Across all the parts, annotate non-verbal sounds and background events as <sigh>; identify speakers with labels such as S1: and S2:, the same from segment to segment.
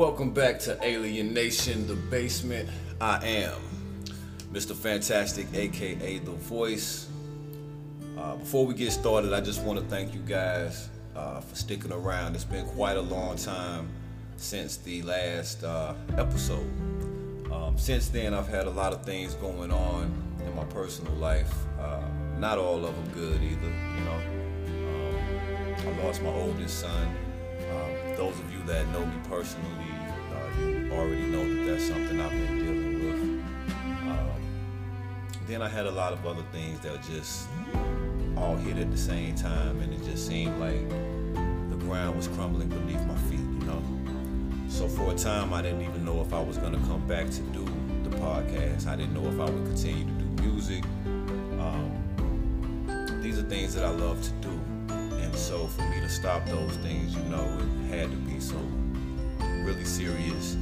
S1: Welcome back to Alien Nation, the basement. I am Mr. Fantastic, aka The Voice. Uh, before we get started, I just want to thank you guys uh, for sticking around. It's been quite a long time since the last uh, episode. Um, since then, I've had a lot of things going on in my personal life. Uh, not all of them good either, you know. Um, I lost my oldest son. Those of you that know me personally, uh, you already know that that's something I've been dealing with. Um, then I had a lot of other things that just all hit at the same time, and it just seemed like the ground was crumbling beneath my feet, you know. So for a time, I didn't even know if I was going to come back to do the podcast. I didn't know if I would continue to do music. Um, these are things that I love to do, so for me to stop those things, you know, it had to be some really serious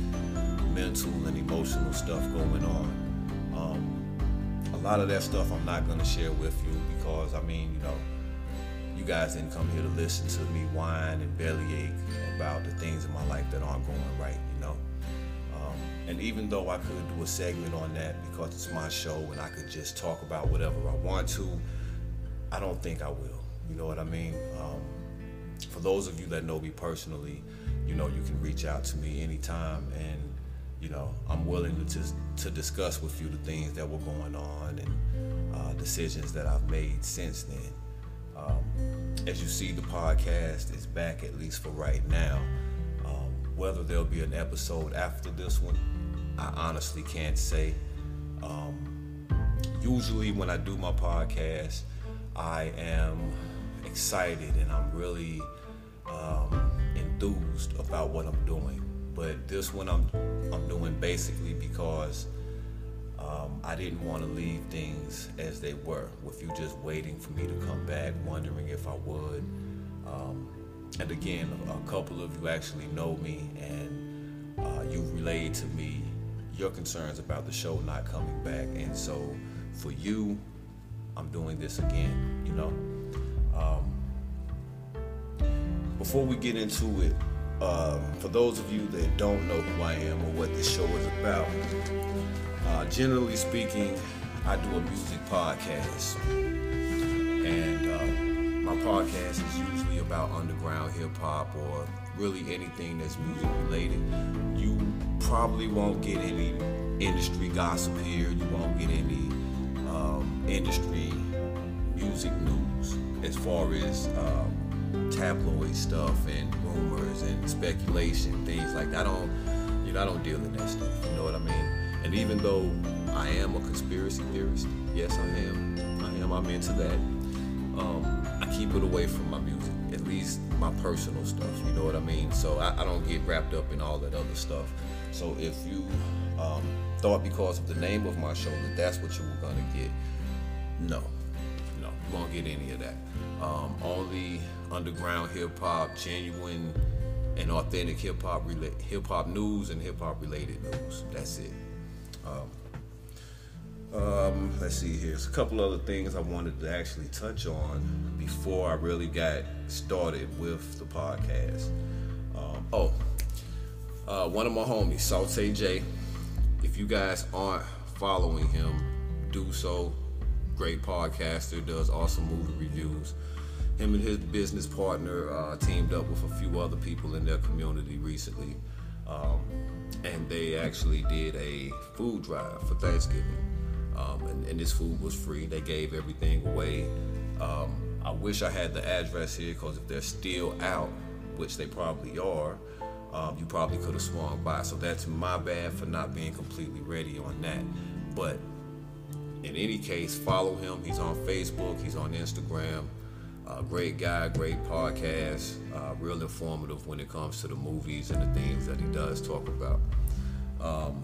S1: mental and emotional stuff going on. Um, a lot of that stuff I'm not going to share with you because I mean, you know, you guys didn't come here to listen to me whine and bellyache about the things in my life that aren't going right, you know. Um, and even though I could do a segment on that because it's my show and I could just talk about whatever I want to, I don't think I will. You know what I mean? Um, for those of you that know me personally, you know you can reach out to me anytime and you know i'm willing to to discuss with you the things that were going on and uh, decisions that i've made since then. Um, as you see the podcast is back at least for right now. Um, whether there'll be an episode after this one i honestly can't say. Um, usually when i do my podcast i am excited and i'm really um, enthused about what I'm doing. But this one I'm I'm doing basically because um, I didn't want to leave things as they were, with you just waiting for me to come back, wondering if I would. Um, and again, a couple of you actually know me, and uh, you've relayed to me your concerns about the show not coming back. And so, for you, I'm doing this again. You know. Um, before we get into it, um, for those of you that don't know who I am or what this show is about, uh, generally speaking, I do a music podcast. And uh, my podcast is usually about underground hip hop or really anything that's music related. You probably won't get any industry gossip here, you won't get any um, industry music news as far as. Um, tabloid stuff and rumors and speculation, things like that. I don't, you know, I don't deal in that stuff. You know what I mean? And even though I am a conspiracy theorist, yes, I am. I am. I'm into that. Um, I keep it away from my music, at least my personal stuff. You know what I mean? So I, I don't get wrapped up in all that other stuff. So if you um, thought because of the name of my show that that's what you were gonna get, no, no, you won't get any of that. Um, only underground hip hop, genuine and authentic hip hop, hip hop news and hip hop related news. That's it. Um, um, let's see here. There's a couple other things I wanted to actually touch on before I really got started with the podcast. Um, oh, uh, one of my homies, Saute J. If you guys aren't following him, do so. Great podcaster, does awesome movie reviews him and his business partner uh, teamed up with a few other people in their community recently. Um, and they actually did a food drive for Thanksgiving. Um, and, and, this food was free. They gave everything away. Um, I wish I had the address here because if they're still out, which they probably are, um, you probably could have swung by. So that's my bad for not being completely ready on that. But in any case, follow him. He's on Facebook, he's on Instagram. Uh, great guy, great podcast, uh, real informative when it comes to the movies and the things that he does talk about. Um,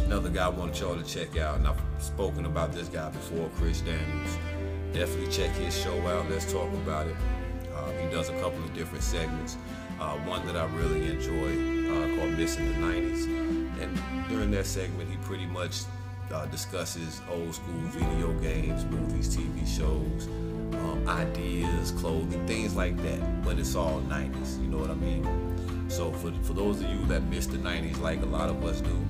S1: another guy I wanted y'all to check out, and I've spoken about this guy before, Chris Daniels. Definitely check his show out. Let's talk about it. Uh, he does a couple of different segments. Uh, one that I really enjoy uh, called Missing the 90s. And during that segment, he pretty much uh, discusses old school video games, movies, TV shows, um, ideas, clothing, things like that. But it's all 90s, you know what I mean? So for, for those of you that missed the 90s, like a lot of us do,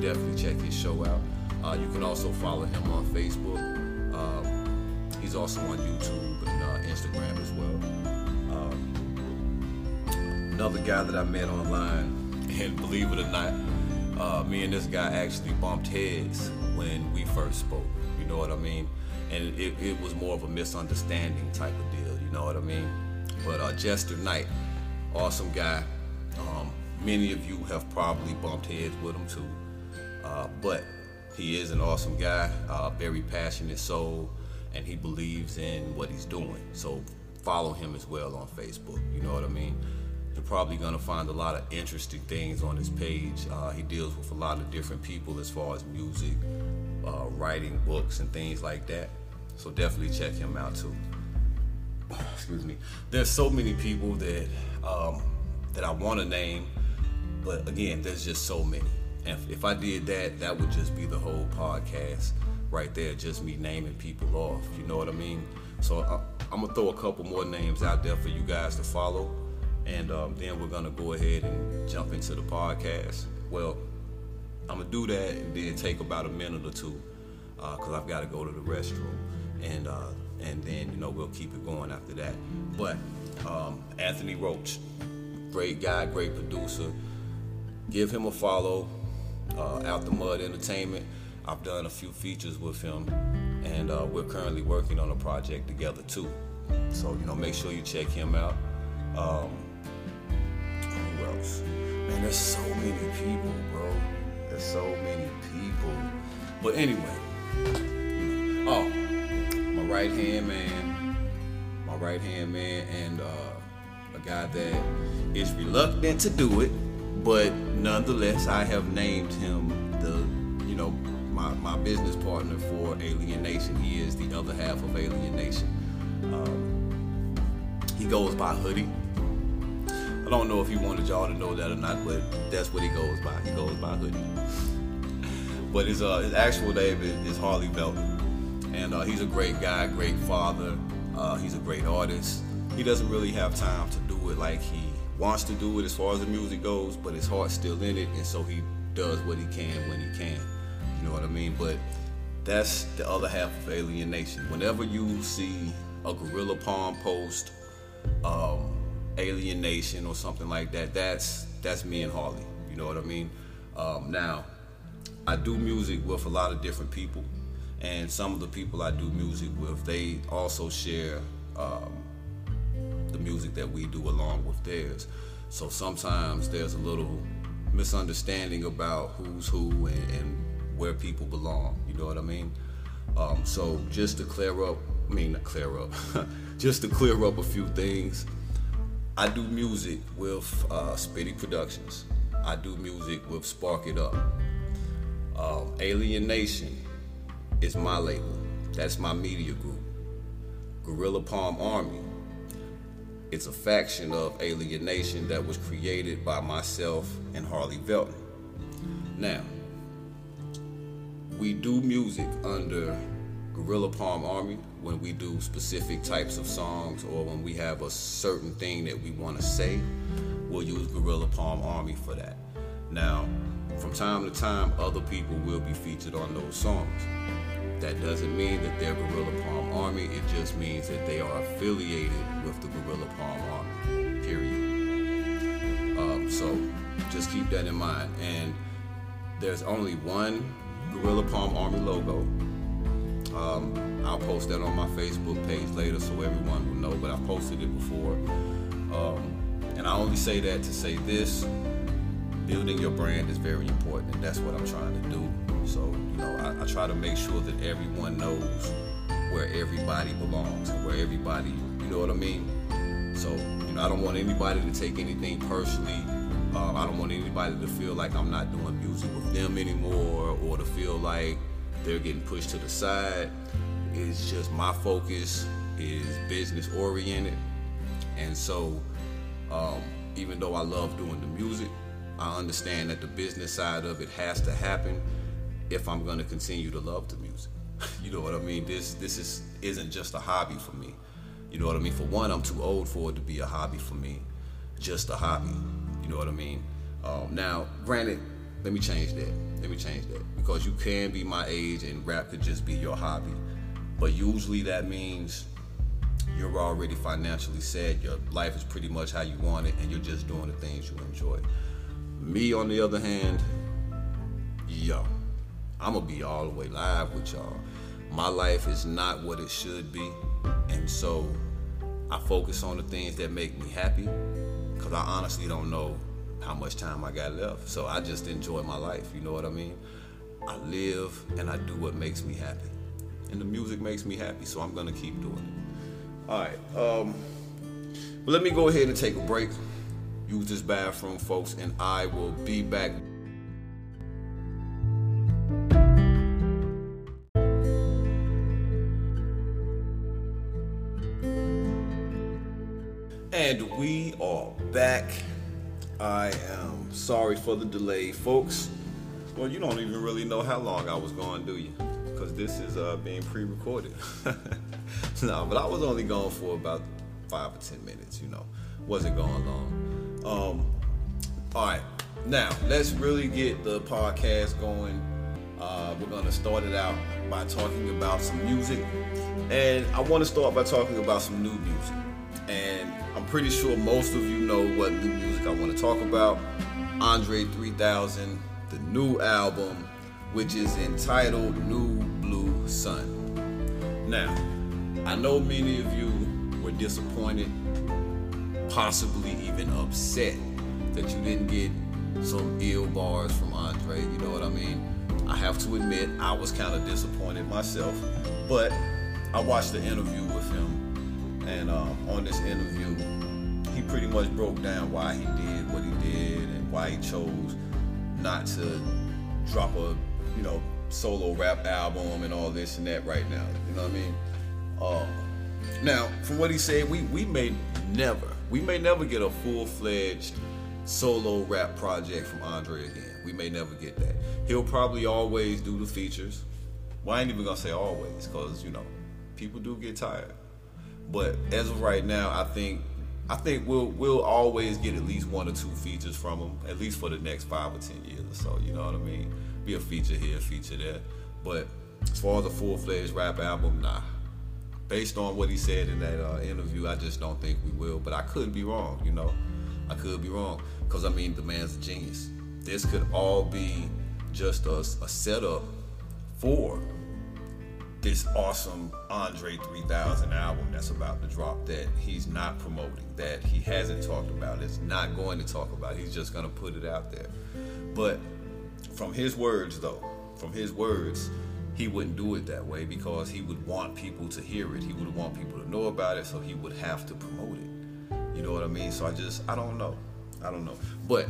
S1: definitely check his show out. Uh, you can also follow him on Facebook. Um, he's also on YouTube and uh, Instagram as well. Um, another guy that I met online, <laughs> and believe it or not, uh, me and this guy actually bumped heads when we first spoke. You know what I mean? And it, it was more of a misunderstanding type of deal. You know what I mean? But uh, Jester Knight, awesome guy. Um, many of you have probably bumped heads with him too. Uh, but he is an awesome guy, uh, very passionate soul, and he believes in what he's doing. So follow him as well on Facebook. You know what I mean? You're probably gonna find a lot of interesting things on his page. Uh, he deals with a lot of different people as far as music, uh, writing books, and things like that. So definitely check him out too. <sighs> Excuse me. There's so many people that um, that I want to name, but again, there's just so many. And if, if I did that, that would just be the whole podcast right there, just me naming people off. You know what I mean? So I, I'm gonna throw a couple more names out there for you guys to follow, and um, then we're gonna go ahead and jump into the podcast. Well, I'm gonna do that and then take about a minute or two because uh, I've got to go to the restroom, and uh, and then you know we'll keep it going after that. But um, Anthony Roach, great guy, great producer. Give him a follow uh, Out the Mud Entertainment. I've done a few features with him, and uh, we're currently working on a project together too. So you know, make sure you check him out. Um, else? Man, there's so many people, bro. There's so many people. But anyway, oh, my right hand man, my right hand man, and uh, a guy that is reluctant to do it but nonetheless, I have named him the, you know, my, my business partner for Alien Nation. He is the other half of Alien Nation. Um, he goes by Hoodie. I don't know if he wanted y'all to know that or not, but that's what he goes by. He goes by Hoodie. <laughs> But his uh, his actual name is, is Harley Belton, and uh, he's a great guy, great father. Uh, he's a great artist. He doesn't really have time to do it like he wants to do it as far as the music goes, but his heart's still in it, and so he does what he can when he can. You know what I mean? But that's the other half of Alien Nation. Whenever you see a Gorilla Palm post, um, Alien Nation or something like that, that's that's me and Harley. You know what I mean? Um, now, I do music with a lot of different people, and some of the people I do music with, they also share um, the music that we do along with theirs. So sometimes there's a little misunderstanding about who's who and, and where people belong. You know what I mean? Um, so just to clear up, I mean, clear up, <laughs> just to clear up a few things. I do music with uh, Spitty Productions. I do music with Spark It Up. Um, Alien Nation is my label. That's my media group. Gorilla Palm Army it's a faction of Alien Nation that was created by myself and Harley Velton. Now, we do music under Gorilla Palm Army when we do specific types of songs or when we have a certain thing that we want to say, we'll use Gorilla Palm Army for that. Now, from time to time, other people will be featured on those songs. That doesn't mean that they're Gorilla Palm Army. It just means that they are affiliated with the Gorilla Palm Army. Period. Um, so just keep that in mind. And there's only one Gorilla Palm Army logo. Um, I'll post that on my Facebook page later so everyone will know. But I've posted it before. Um, and I only say that to say this building your brand is very important, and that's what I'm trying to do. So, you know, I, I try to make sure that everyone knows where everybody belongs and where everybody, you know what I mean? So, you know, I don't want anybody to take anything personally. Uh, I don't want anybody to feel like I'm not doing music with them anymore or to feel like they're getting pushed to the side. It's just my focus is business oriented. And so, um, even though I love doing the music, I understand that the business side of it has to happen if I'm going to continue to love the music. <laughs> You know what I mean? This this is isn't just a hobby for me. You know what I mean? For one, I'm too old for it to be a hobby for me. Just a hobby. You know what I mean? Um, now, granted, let me change that. Let me change that because you can be my age and rap could just be your hobby. But usually that means you're already financially set. Your life is pretty much how you want it, and you're just doing the things you enjoy. Me, on the other hand, yo, I'm gonna be all the way live with y'all. My life is not what it should be, and so I focus on the things that make me happy because I honestly don't know how much time I got left. So I just enjoy my life. You know what I mean? I live and I do what makes me happy, and the music makes me happy. So I'm gonna keep doing it. All right. Um, let me go ahead and take a break. Use this bathroom, folks, and I will be back. And we are back. I am sorry for the delay, folks. Well, you don't even really know how long I was going, do you? Because this is uh, being pre-recorded. <laughs> no, but I was only gone for about five or ten minutes. You know, wasn't going long. Um, all right, now let's really get the podcast going. Uh, we're gonna start it out by talking about some music, and I want to start by talking about some new music. And I'm pretty sure most of you know what new music I want to talk about. Andre 3000, the new album, which is entitled New Blue Sun. Now, I know many of you were disappointed, possibly even upset that you didn't get some ill bars from Andre. You know what I mean? I have to admit, I was kind of disappointed myself, but I watched the interview with him and uh, on this interview, he pretty much broke down why he did what he did and why he chose not to drop a, you know, solo rap album and all this and that right now. You know what I mean? Uh, now, from what he said, we we may never, we may never get a full fledged solo rap project from Andre again. We may never get that. He'll probably always do the features. Well, I ain't even gonna say always, cause you know, people do get tired. But as of right now, I think I think we'll we'll always get at least one or two features from him, at least for the next five or ten years or so. You know what I mean? Be a feature here, feature there. But as far as a full fledged rap album, nah. Based on what he said in that uh, interview, I just don't think we will. But I could be wrong. You know, I could be wrong because I mean, the man's a genius. This could all be just a, a setup this awesome Andre 3000 album that's about to drop that he's not promoting, that he hasn't talked about, is not going to talk about. He's just going to put it out there. But from his words, though, from his words, he wouldn't do it that way because he would want people to hear it. He would want people to know about it, so he would have to promote it. You know what I mean? So I just, I don't know. I don't know. But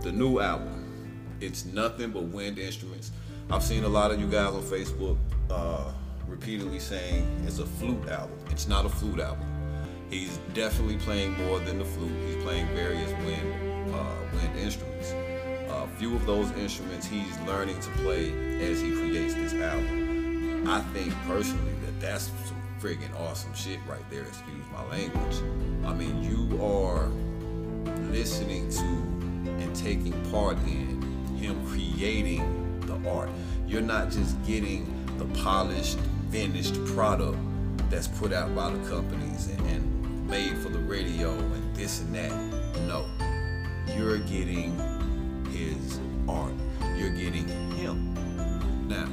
S1: the new album, it's nothing but wind instruments. I've seen a lot of you guys on Facebook. Uh, repeatedly saying it's a flute album. It's not a flute album. He's definitely playing more than the flute. He's playing various wind uh, wind instruments. A few of those instruments he's learning to play as he creates this album. I think personally that that's some friggin' awesome shit right there. Excuse my language. I mean, you are listening to and taking part in him creating the art. You're not just getting the polished finished product that's put out by the companies and, and made for the radio and this and that. No, you're getting his art. You're getting him. Now,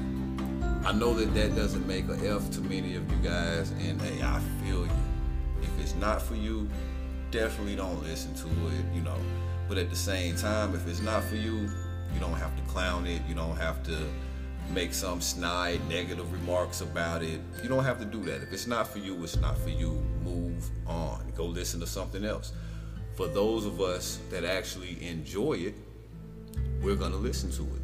S1: I know that that doesn't make a F to many of you guys, and hey, I feel you. If it's not for you, definitely don't listen to it, you know. But at the same time, if it's not for you, you don't have to clown it. You don't have to make some snide negative remarks about it. You don't have to do that. If it's not for you, it's not for you. Move on. Go listen to something else. For those of us that actually enjoy it, we're going to listen to it.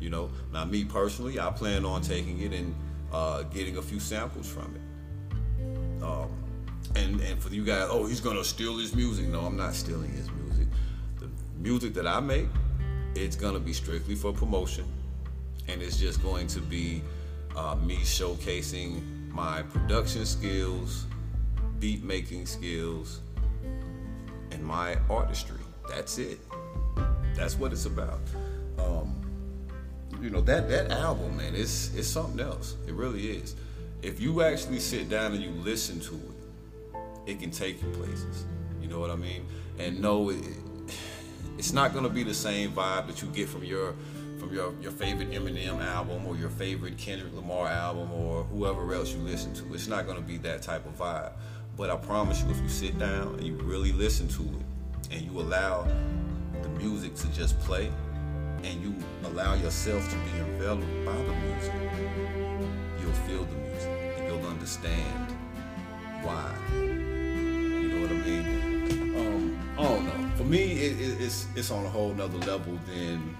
S1: You know, now me personally, I plan on taking it and uh, getting a few samples from it. Um, and and for you guys, oh, he's gonna steal his music. No, I'm not stealing his music. The music that I make, it's gonna be strictly for promotion and it's just going to be uh, me showcasing my production skills, beat making skills, and my artistry. That's it. That's what it's about. Um, you know that that album, man, it's it's something else. It really is. If you actually sit down and you listen to it, it can take you places. You know what I mean? And no, it, it's not gonna be the same vibe that you get from your from your, your favorite Eminem album or your favorite Kendrick Lamar album or whoever else you listen to. It's not gonna be that type of vibe. But I promise you, if you sit down and you really listen to it and you allow the music to just play and you allow yourself to be enveloped by the music, you'll feel the music and you'll understand why. You know what I mean? Um, I don't know. For me, it, it, it's it's on a whole nother level than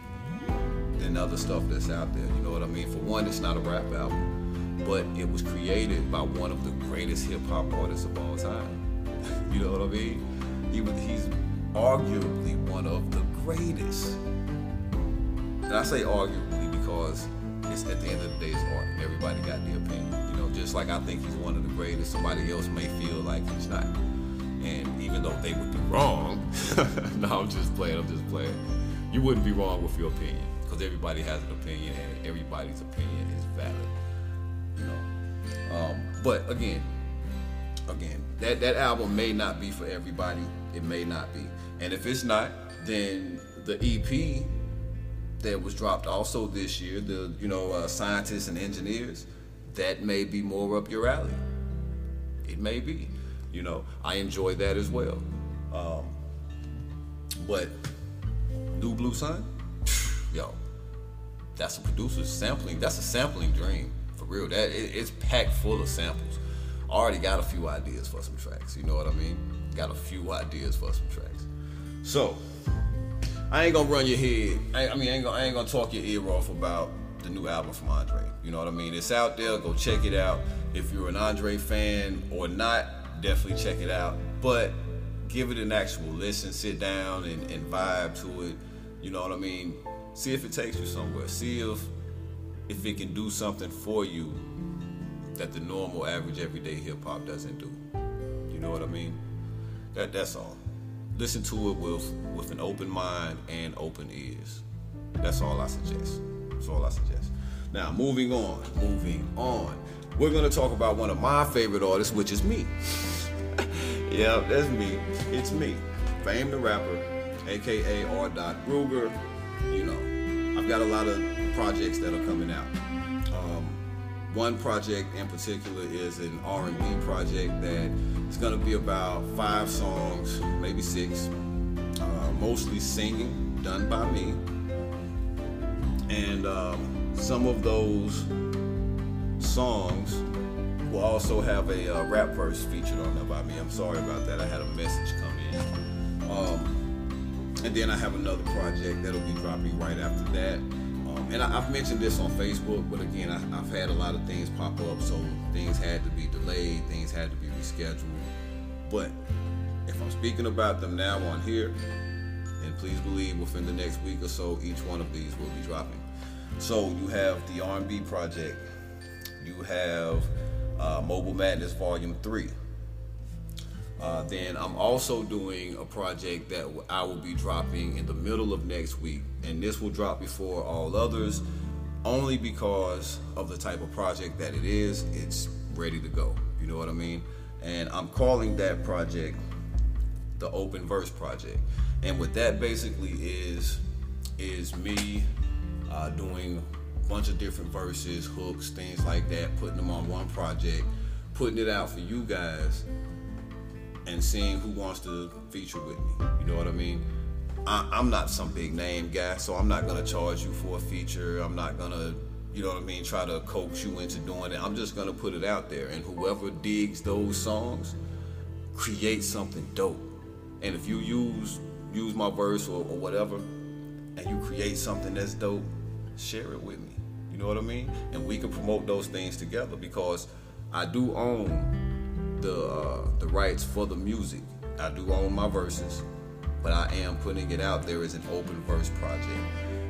S1: than other stuff that's out there. You know what I mean? For one, it's not a rap album, but it was created by one of the greatest hip hop artists of all time. <laughs> you know what I mean? He was he's arguably one of the greatest. And I say arguably because it's at the end of the day it's art. Everybody got their opinion. You know, just like I think he's one of the greatest, somebody else may feel like he's not. And even though they would be wrong, <laughs> no, I'm just playing, I'm just playing. You wouldn't be wrong with your opinion because everybody has an opinion and everybody's opinion is valid. You know, um, but again, again, that that album may not be for everybody. It may not be, and if it's not, then the EP that was dropped also this year, the you know uh, scientists and engineers, that may be more up your alley. It may be, you know, I enjoy that as well. Um, but New Blue Sun, yo, that's a producer's sampling. That's a sampling dream for real. That it, it's packed full of samples. Already got a few ideas for some tracks. You know what I mean? Got a few ideas for some tracks. So I ain't gonna run your head. I, I mean, I ain't, gonna, I ain't gonna talk your ear off about the new album from Andre. You know what I mean? It's out there. Go check it out. If you're an Andre fan or not, definitely check it out. But give it an actual listen. Sit down and, and vibe to it. You know what I mean? See if it takes you somewhere. See if if it can do something for you that the normal, average, everyday hip hop doesn't do. You know what I mean? That that's all. Listen to it with with an open mind and open ears. That's all I suggest. That's all I suggest. Now, moving on, moving on. We're gonna talk about one of my favorite artists, which is me. <laughs> yeah, that's me. It's me. Fame the rapper, aka R. Dot Ruger you know, I've got a lot of projects that are coming out. Um, one project in particular is an R&B project that is going to be about five songs, maybe six, uh, mostly singing, done by me. And um, some of those songs will also have a uh, rap verse featured on them by me. I'm sorry about that. I had a message come in. Um, and then I have another project that'll be dropping right after that. Um, and I, have mentioned this on Facebook, but again, I, have had a lot of things pop up, so things had to be delayed, things had to be rescheduled. But if I'm speaking about them now on here, and please believe within the next week or so, each one of these will be dropping. So you have the R&B project, you have uh, Mobile Madness Volume Three uh, then I'm also doing a project that I will be dropping in the middle of next week, and this will drop before all others, only because of the type of project that it is. It's ready to go. You know what I mean? And I'm calling that project the Open Verse Project. And what that basically is is me uh, doing a bunch of different verses, hooks, things like that, putting them on one project, putting it out for you guys and seeing who wants to feature with me. You know what I mean? I, am not some big name guy, so I'm not gonna charge you for a feature. I'm not gonna, you know what I mean, try to coax you into doing it. I'm just gonna put it out there, and whoever digs those songs, create something dope. And if you use use my verse or, or whatever, and you create something that's dope, share it with me. You know what I mean? And we can promote those things together because I do own the uh, the rights for the music. I do own my verses, but I am putting it out there as an open verse project.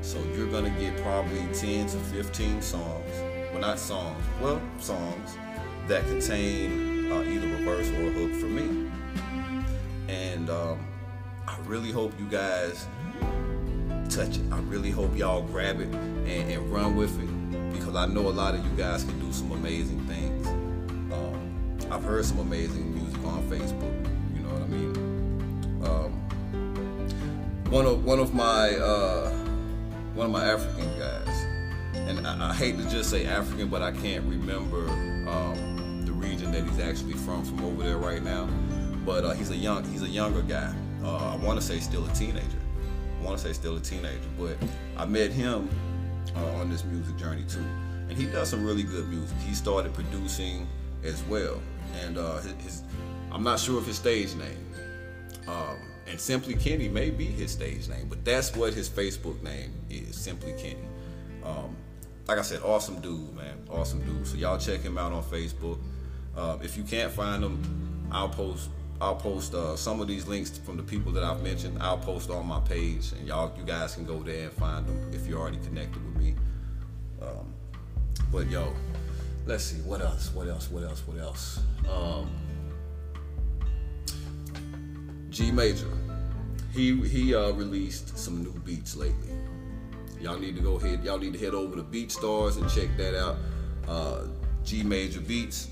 S1: So you're gonna get probably 10 to 15 songs well, not songs, well, songs that contain uh, either a verse or a hook for me. And um, I really hope you guys touch it. I really hope y'all grab it and, and, run with it because I know a lot of you guys can do some amazing things. I've heard some amazing music on Facebook. You know what I mean? Um, one of one of my uh, one of my African guys, and I, I, hate to just say African, but I can't remember um, the region that he's actually from from over there right now. But uh, he's a young he's a younger guy. Uh, I want to say still a teenager I want to say still a teenager, but I met him uh, on this music journey too, and he does some really good music. He started producing as well, and uh, his, his, I'm not sure of his stage name, um, and Simply Kenny may be his stage name, but that's what his Facebook name is, Simply Kenny. Um, like I said, awesome dude, man, awesome dude. So y'all check him out on Facebook. Uh, if you can't find him, I'll post I'll post uh, some of these links from the people that I've mentioned. I'll post on my page, and y'all, you guys can go there and find them if you're already connected with me. Um, but yo, let's see what else, what else, what else, what else. Um, G Major, he he uh, released some new beats lately. Y'all need to go ahead. Y'all need to head over to BeatStars and check that out. Uh, G Major Beats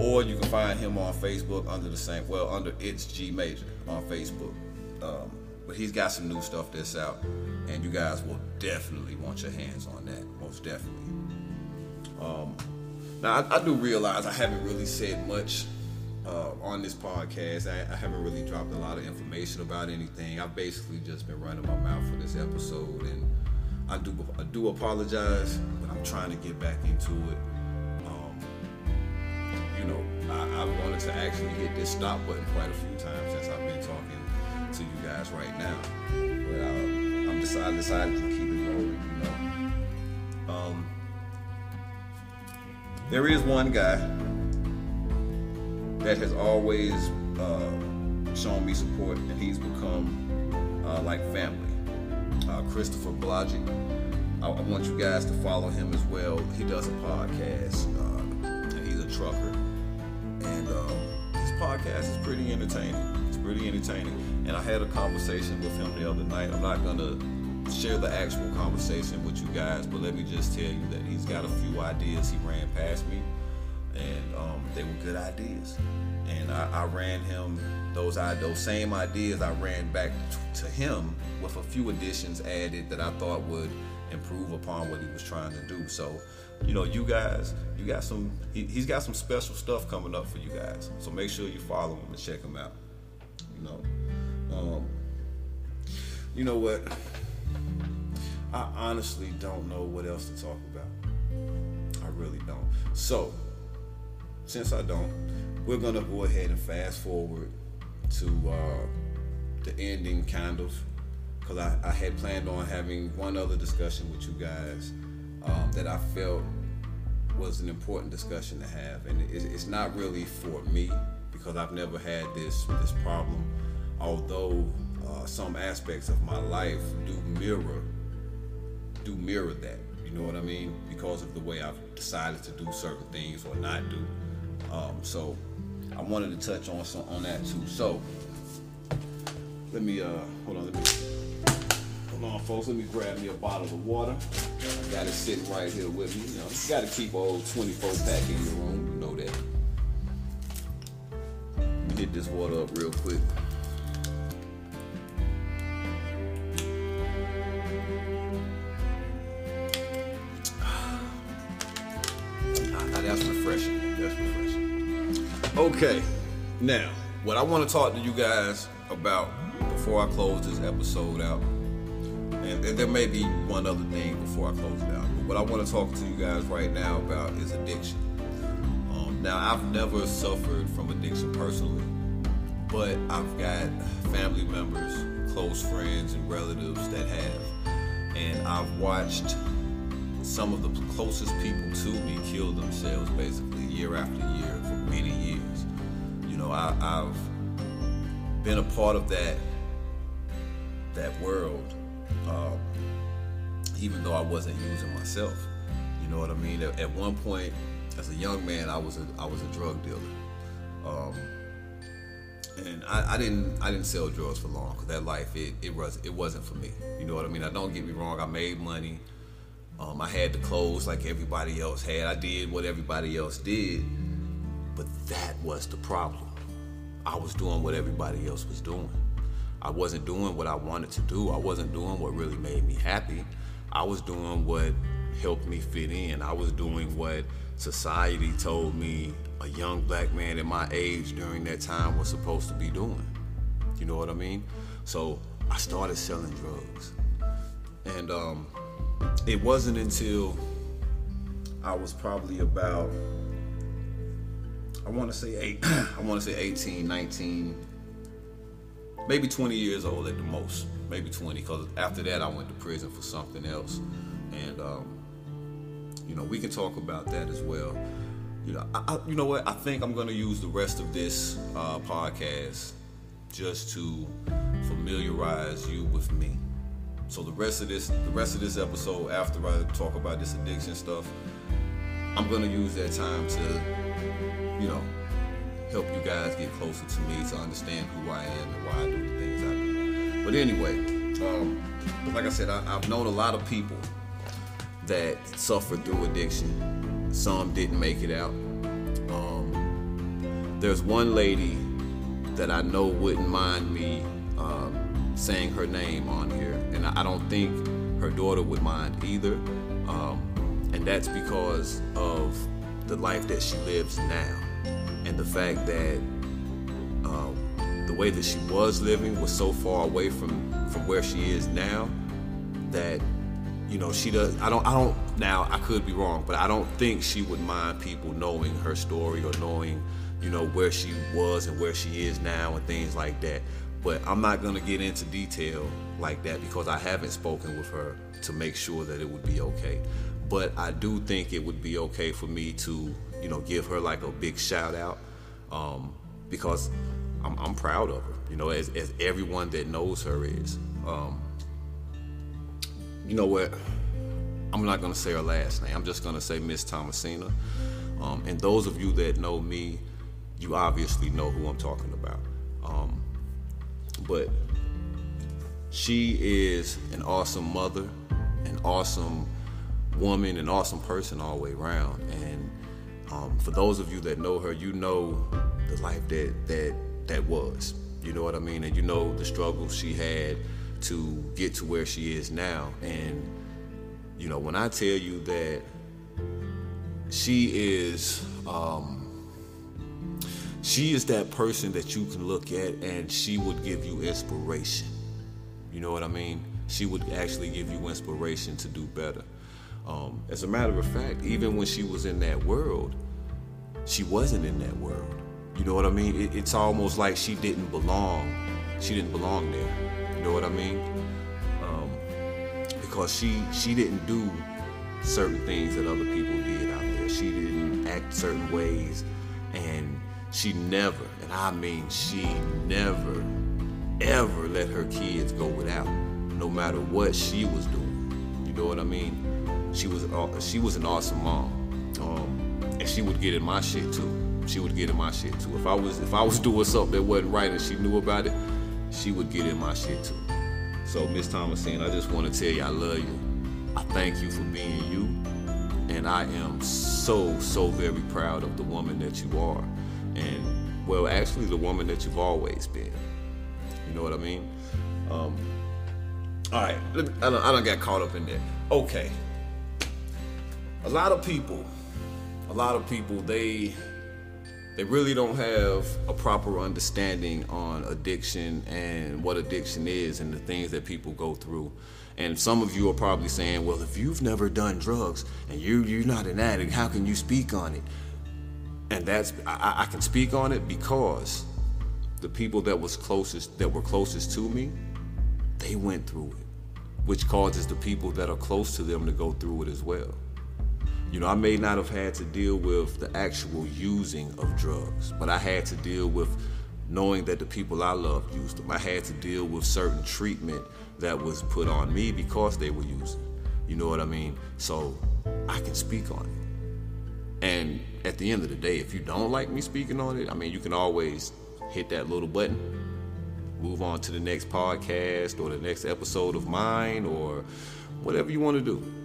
S1: or you can find him on Facebook under the same, well, under It's G Major on Facebook. Um, but he's got some new stuff that's out, and you guys will definitely want your hands on that, most definitely. Um, now, I, I, do realize I haven't really said much uh, on this podcast. I, I, haven't really dropped a lot of information about anything. I've basically just been running my mouth for this episode, and I do I do apologize, but I'm trying to get back into it you know, I, I wanted to actually hit this stop button quite a few times since I've been talking to you guys right now. But uh, I'm decided, decided to keep there is one guy that has always uh, shown me support, and he's become uh, like family. Uh, Christopher Blodgett. I, I, want you guys to follow him as well. He does a podcast, uh, and he's a trucker and um, his podcast is pretty entertaining. It's pretty entertaining. And I had a conversation with him the other night. I'm not gonna share the actual conversation with you guys, but let me just tell you that he's got a few ideas he ran past me, and um, they were good ideas. And I, I ran him those those same ideas. I ran back to him with a few additions added that I thought would improve upon what he was trying to do. So you know, you guys, you got some. He, has got some special stuff coming up for you guys. So make sure you follow him and check him out. You know, um, you know what? I honestly don't know what else to talk about. Really don't. So, since I don't, we're gonna go ahead and fast forward to uh, the ending, kind of, because I, I had planned on having one other discussion with you guys um, that I felt was an important discussion to have, and it, it's not really for me because I've never had this this problem. Although uh, some aspects of my life do mirror do mirror that, you know what I mean? Because of the way I've decided to do certain things or not do. Um, so I wanted to touch on some on that too. So let me uh hold on. Let me Hold on, folks. Let me grab me a bottle of water. I got it sitting right here with me. You know, you got to keep old 24 pack in your room. You know that. Let me hit this water up real quick. Okay, now what I want to talk to you guys about before I close this episode out and, and, there may be one other thing before I close it out. But what I want to talk to you guys right now about is addiction. Um, now, I've never suffered from addiction personally, but I've got family members, close friends, and relatives that have. And I've watched some of the closest people to me kill themselves basically year after year for many years. Know, I, I've been a part of that that world um, even though I wasn't using myself. You know what I mean? At, at one point, as a young man, I was a I was a drug dealer. Um, and I, I, didn't I didn't sell drugs for long because that life it, it was it wasn't for me. You know what I mean? I don't get me wrong. I made money. Um, I had the clothes like everybody else had. I did what everybody else did, but that was the problem. I was doing what everybody else was doing. I wasn't doing what I wanted to do. I wasn't doing what really made me happy. I was doing what helped me fit in. I was doing what society told me a young black man at my age during that time was supposed to be doing. You know what I mean? So I started selling drugs. And um, it wasn't until I was probably about, I want to say eight, <clears throat> I want to say 18, 19, maybe 20 years old at the most, maybe 20, because after that I went to prison for something else. And, um, you know, we can talk about that as well you know, I, you know what? I think I'm going to use the rest of this uh, podcast just to familiarize you with me. So the rest of this, the rest of this episode, after I talk about this addiction stuff, I'm going to use that time to, you know, help you guys get closer to me to understand who I am and why I do the things I do. But anyway, um, like I said, I, I've known a lot of people that suffer through addiction some didn't make it out. Um, there's one lady that I know wouldn't mind me um, saying her name on here, and I don't think her daughter would mind either. Um, and that's because of the life that she lives now, and the fact that um, the way that she was living was so far away from from where she is now that you know she does i don't i don't now i could be wrong but i don't think she would mind people knowing her story or knowing you know where she was and where she is now and things like that. But i'm not going to get into detail like that because i haven't spoken with her to make sure that it would be okay. But i do think it would be okay for me to you know give her like a big shout out um, because I'm, I'm, proud of her you know as, as everyone that knows her is um, you know what? I'm not gonna say her last name. I'm just gonna say Miss Thomasina. Um, and those of you that know me, you obviously know who I'm talking about. Um, but she is an awesome mother, an awesome woman, an awesome person all the way around. And um, for those of you that know her, you know the life that that that was. You know what I mean, and you know the struggles she had to get to where she is now. And, you know, when I tell you that she is, um, she is that person that you can look at and she would give you inspiration. You know what I mean? She would actually give you inspiration to do better. Um, as a matter of fact, even when she was in that world, she wasn't in that world. You know what I mean? It, it's almost like she didn't belong. She didn't belong there. You know what I mean? Um, because she she didn't do certain things that other people did out there. She didn't act certain ways, and she never, and I mean she never, ever let her kids go without, no matter what she was doing. You know what I mean? She was she was an awesome mom, um, and she would get in my shit too. She would get in my shit too. If I was if I was <laughs> doing something that wasn't right and she knew about it, she would get in my shit too. So, Miss Thomasine, I just want to tell you I love you. I thank you for being you. And I am so, so very proud of the woman that you are. And, well, actually, the woman that you've always been. You know what I mean? Um, all right, I don't, I don't get caught up in there. Okay. A lot of people, a lot of people, they they really don't have a proper understanding on addiction and what addiction is and the things that people go through. And some of you are probably saying, well, if you've never done drugs and you, you're not an addict, how can you speak on it? And that's, I, I can speak on it because the people that was closest, that were closest to me, they went through it, which causes the people that are close to them to go through it as well. You know, I may not have had to deal with the actual using of drugs, but I had to deal with knowing that the people I loved used them. I had to deal with certain treatment that was put on me because they were using. You know what I mean? So I can speak on it. And at the end of the day, if you don't like me speaking on it, I mean, you can always hit that little button, move on to the next podcast or the next episode of mine or whatever you want to do.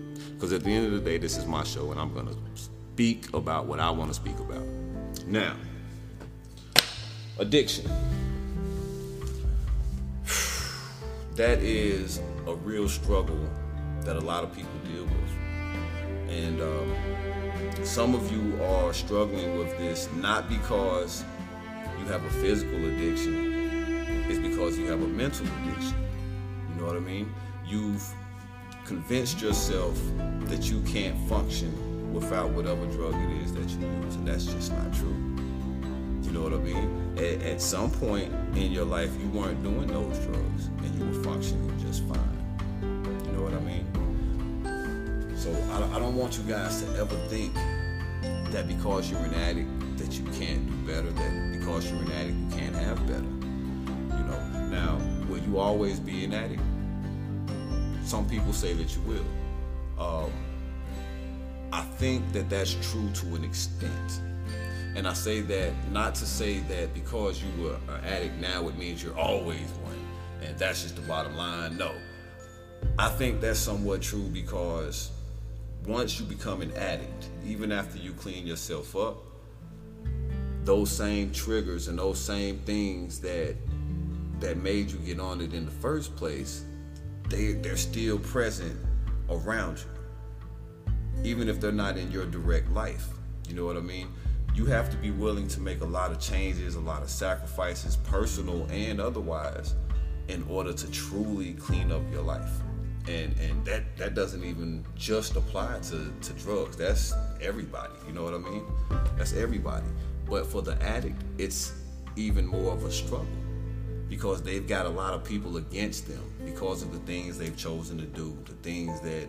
S1: Because at the end of the day, this is my show and I'm going to speak about what I want to speak about. Now, addiction. <sighs> That is a real struggle that a lot of people deal with. And um, some of you are struggling with this not because you have a physical addiction, it's because you have a mental addiction. You know what I mean? You've convinced yourself that you can't function without whatever drug it is that you use, and that's just not true. You know what I mean? At, at some point in your life, you weren't doing those drugs, and you were functioning just fine. You know what I mean? So I, I don't want you guys to ever think that because you're an addict that you can't do better, that because you're an addict you can't have better. You know. Now, will you always be an addict? Some people say that you will. Um, I think that that's true to an extent. And I say that not to say that because you were an addict now it means you're always one. And that's just the bottom line. No. I think that's somewhat true because once you become an addict, even after you clean yourself up, those same triggers and those same things that that made you get on it in the first place they they're still present around you even if they're not in your direct life. You know what i mean? You have to be willing to make a lot of changes a lot of sacrifices personal and otherwise in order to truly clean up your life. And and that that doesn't even just apply to to drugs. That's everybody you know what i mean? That's everybody. But for the addict it's even more of a struggle because they've got a lot of people against them because of the things they've chosen to do, the things that,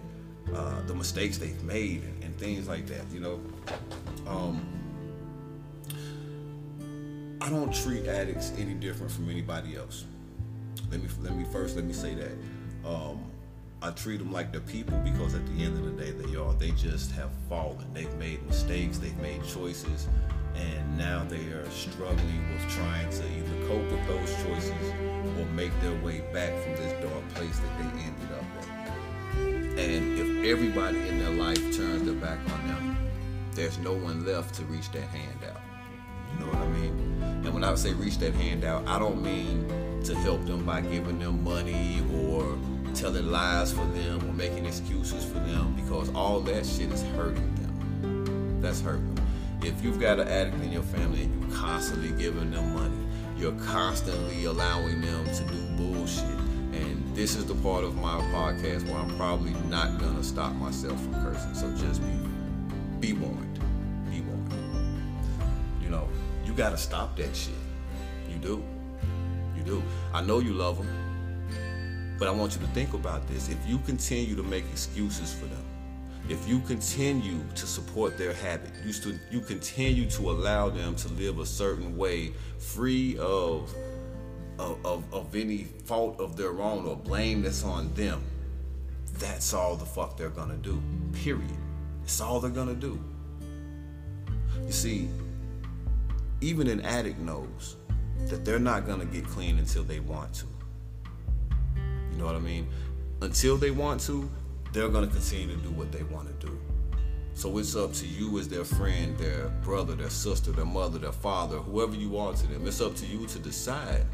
S1: uh, the mistakes they've made, and, and, things like that. You know, um, I don't treat addicts any different from anybody else. Let me let me first let me say that. Um, I treat them like they're people because at the end of the day, they are. They just have fallen. They've made mistakes. They've made choices and now they are struggling with trying to either cope with those choices or make their way back from this dark place that they ended up in. And if everybody in their life turns their back on them, there's no one left to reach that hand out. You know what I mean? And when I say reach that hand out, I don't mean to help them by giving them money or telling lies for them or making excuses for them because all that shit is hurting them. That's hurting them if you've got an addict in your family and you're constantly giving them money, you're constantly allowing them to do bullshit. And this is the part of my podcast where I'm probably not gonna stop myself from cursing. So just be be warned. Be warned. You know, you gotta stop that shit. You do. You do. I know you love them. But I want you to think about this. If you continue to make excuses for them, if you continue to support their habit, you, st- you continue to allow them to live a certain way, free of, of, of, of any fault of their own or blame that's on them, that's all the fuck they're gonna do. Period. It's all they're gonna do. You see, even an addict knows that they're not gonna get clean until they want to. You know what I mean? Until they want to, they're going to continue to do what they want to do. So it's up to you as their friend, their brother, their sister, their mother, their father, whoever you are to them. It's up to you to decide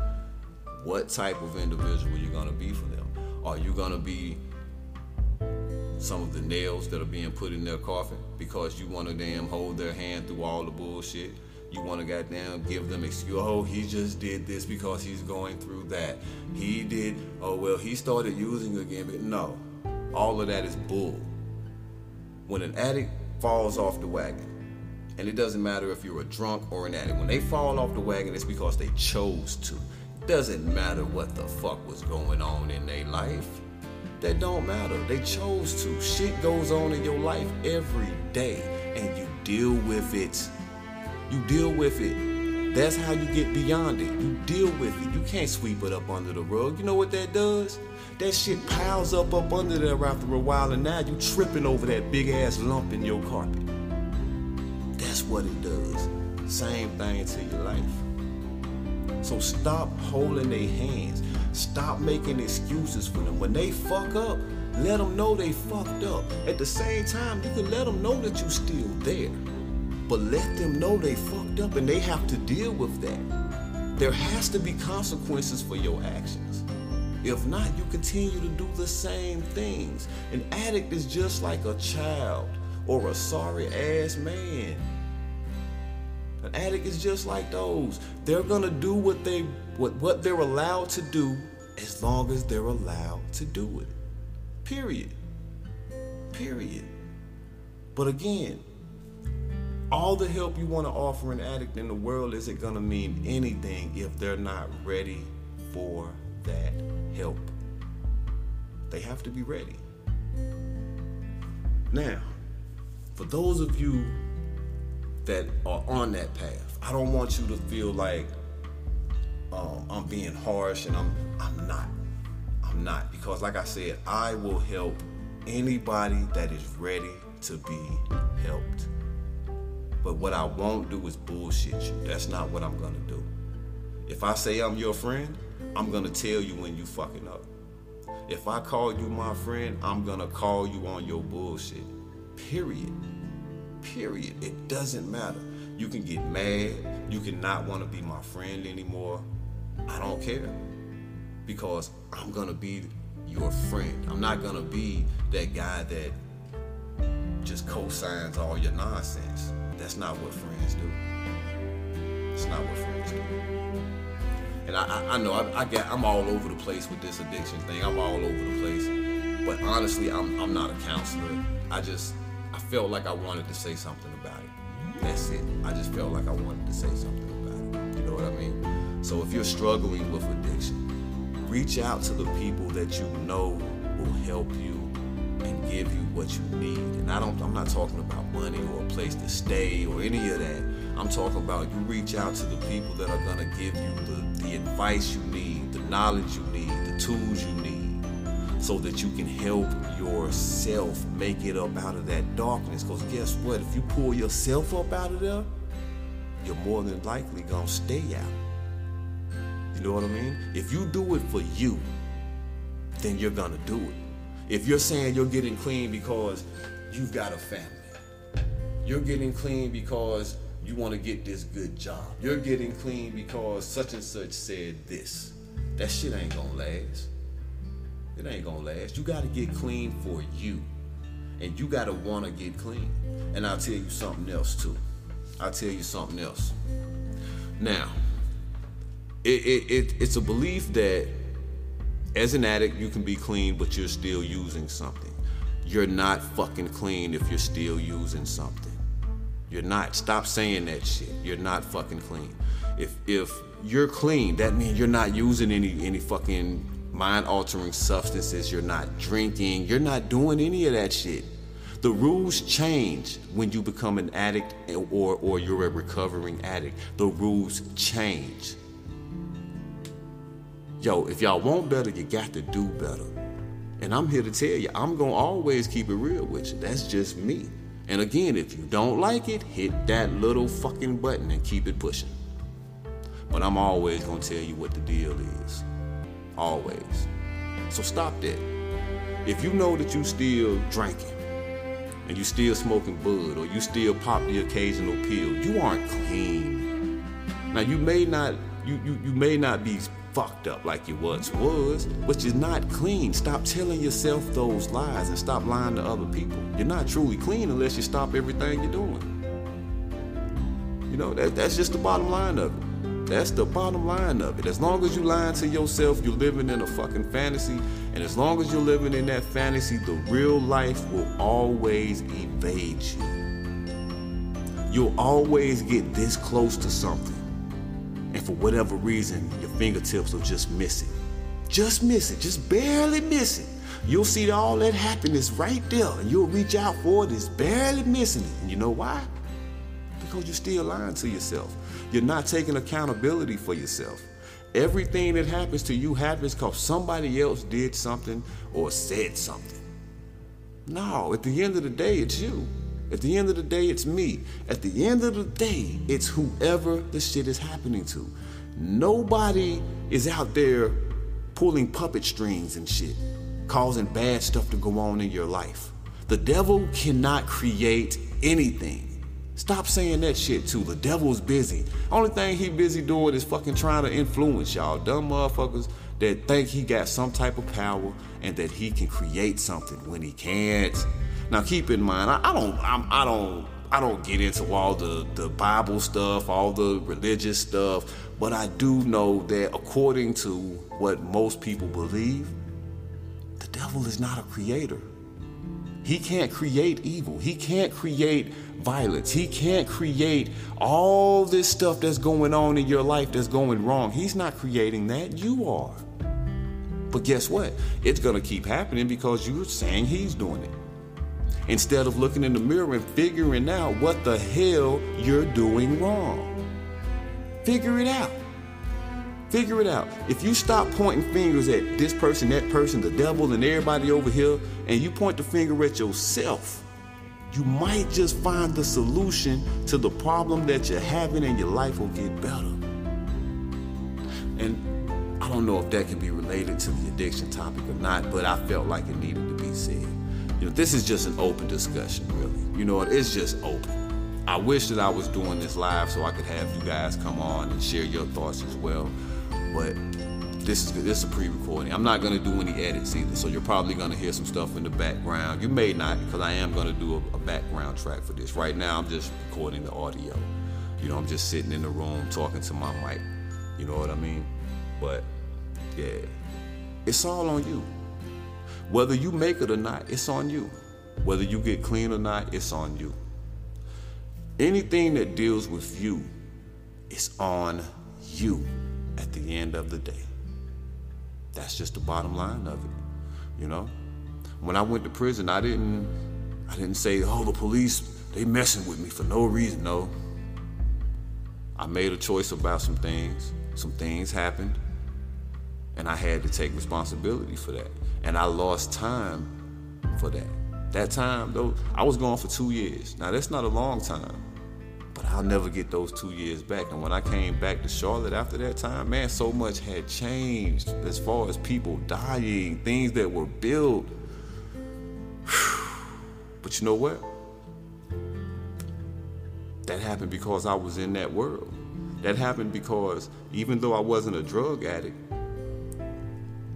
S1: what type of individual you're going to be for them. Are you going to be some of the nails that are being put in their coffin because you want to damn hold their hand through all the bullshit? You want to goddamn give them excuse. Oh, he just did this because he's going through that. He did. Oh well, he started using again. But no, all of that is bull. When an addict falls off the wagon, and it doesn't matter if you're a drunk or an addict, when they fall off the wagon, it's because they chose to. It doesn't matter what the fuck was going on in their life. That don't matter. They chose to. Shit goes on in your life every day, and you deal with it. You deal with it. That's how you get beyond it. You deal with it. You can't sweep it up under the rug. You know what that does? That shit piles up up under there after a while, and now you tripping over that big ass lump in your carpet. That's what it does. Same thing to your life. So stop holding their hands. Stop making excuses for them. When they fuck up, let them know they fucked up. At the same time, you can let them know that you're still there. But let them know they fucked up and they have to deal with that. There has to be consequences for your actions. If not, you continue to do the same things. An addict is just like a child or a sorry ass man. An addict is just like those. They're gonna do what they what, what they're allowed to do as long as they're allowed to do it. Period. Period. But again, all the help you want to offer an addict in the world isn't going to mean anything if they're not ready for that help. They have to be ready. Now, for those of you that are on that path, I don't want you to feel like um, I'm being harsh and I'm I'm not. I'm not because like I said, I will help anybody that is ready to be helped. But what I won't do is bullshit you. That's not what I'm gonna do. If I say I'm your friend, I'm gonna tell you when you fucking up. If I call you my friend, I'm gonna call you on your bullshit. Period. Period. It doesn't matter. You can get mad. You can not want to be my friend anymore. I don't care. Because I'm gonna be your friend. I'm not gonna be that guy that just co-signs all your nonsense. That's not what friends do. It's not what friends do. And I, I, know I, I get I'm all over the place with this addiction thing. I'm all over the place. But honestly, I'm I'm not a counselor. I just I felt like I wanted to say something about it. That's it. I just felt like I wanted to say something about it. You know what I mean? So if you're struggling with addiction, reach out to the people that you know will help you and give you what you need. And I don't I'm not talking about money or a place to stay or any of that. I'm talking about you reach out to the people that are gonna give you the, the advice you need, the knowledge you need, the tools you need, so that you can help yourself make it up out of that darkness. Because guess what? If you pull yourself up out of there, you're more than likely gonna stay out. You know what I mean? If you do it for you, then you're gonna do it. If you're saying you're getting clean because you've got a family, you're getting clean because you want to get this good job, you're getting clean because such and such said this, that shit ain't gonna last. It ain't gonna last. You gotta get clean for you. And you gotta wanna get clean. And I'll tell you something else too. I'll tell you something else. Now, it, it, it, it's a belief that as an addict, you can be clean, but you're still using something. You're not fucking clean if you're still using something. You're not. Stop saying that shit. You're not fucking clean. If if you're clean, that means you're not using any any fucking mind altering substances. You're not drinking. You're not doing any of that shit. The rules change when you become an addict or or you're a recovering addict. The rules change. Yo, if y'all want better, you got to do better. And I'm here to tell you, I'm going to always keep it real with you. That's just me. And again, if you don't like it, hit that little fucking button and keep it pushing. But I'm always to tell you what the deal is. Always. So stop that. If you know that you still drinking and you still smoking bud or you still pop the occasional pill, you aren't clean. Now you may not you you, you may not be fucked up like you once was, but you're not clean. Stop telling yourself those lies and stop lying to other people. You're not truly clean unless you stop everything you're doing. You know, that, that's just the bottom line of it. That's the bottom line of it. As long as you lying to yourself, you're living in a fucking fantasy. And as long as you're living in that fantasy, the real life will always evade you. You'll always get this close to something. And for whatever reason, fingertips will just miss it. Just miss it, just barely miss it. You'll see all that happiness right there, and you'll reach out for it, it's barely missing it. And you know why? Because you're still lying to yourself. You're not taking accountability for yourself. Everything that happens to you happens because somebody else did something or said something. No, at the end of the day, it's you. At the end of the day, it's me. At the end of the day, it's whoever the shit is happening to. Nobody is out there pulling puppet strings and shit, causing bad stuff to go on in your life. The devil cannot create anything. Stop saying that shit too. The devil's busy. Only thing he busy doing is fucking trying to influence y'all. Dumb motherfuckers that think he got some type of power and that he can create something when he can't. Now keep in mind, I, I don't, I'm, I don't, I don't get into all the the Bible stuff, all the religious stuff, but I do know that according to what most people believe, the devil is not a creator. He can't create evil. He can't create violence. He can't create all this stuff that's going on in your life that's going wrong. He's not creating that. You are. But guess what? It's going to keep happening because you're saying he's doing it. Instead of looking in the mirror and figuring out what the hell you're doing wrong. Figure it out. Figure it out. If you stop pointing fingers at this person, that person, the devil, and everybody over here, and you point the finger at yourself, you might just find the solution to the problem that you're having, and your life will get better. And I don't know if that can be related to the addiction topic or not, but I felt like it needed to be said. You know, this is just an open discussion, really. You know, it's just open. I wish that I was doing this live so I could have you guys come on and share your thoughts as well but this is this is a pre-recording. I'm not gonna do any edits either, so you're probably gonna hear some stuff in the background. You may not, because I am gonna do a, a, background track for this. Right now, I'm just recording the audio. You know, I'm just sitting in the room talking to my mic. You know what I mean? But yeah, it's all on you. Whether you make it or not, it's on you. Whether you get clean or not, it's on you. Anything that deals with you, it's on you at the end of the day. That's just the bottom line of it. You know? When I went to prison, I didn't I didn't say, "Oh, the police, they messing with me for no reason." No. I made a choice about some things. Some things happened, and I had to take responsibility for that. And I lost time for that. That time though, I was gone for 2 years. Now that's not a long time. But I'll never get those two years back. And when I came back to Charlotte after that time, man, so much had changed as far as people dying, things that were built. <sighs> But you know what? That happened because I was in that world. That happened because even though I wasn't a drug addict,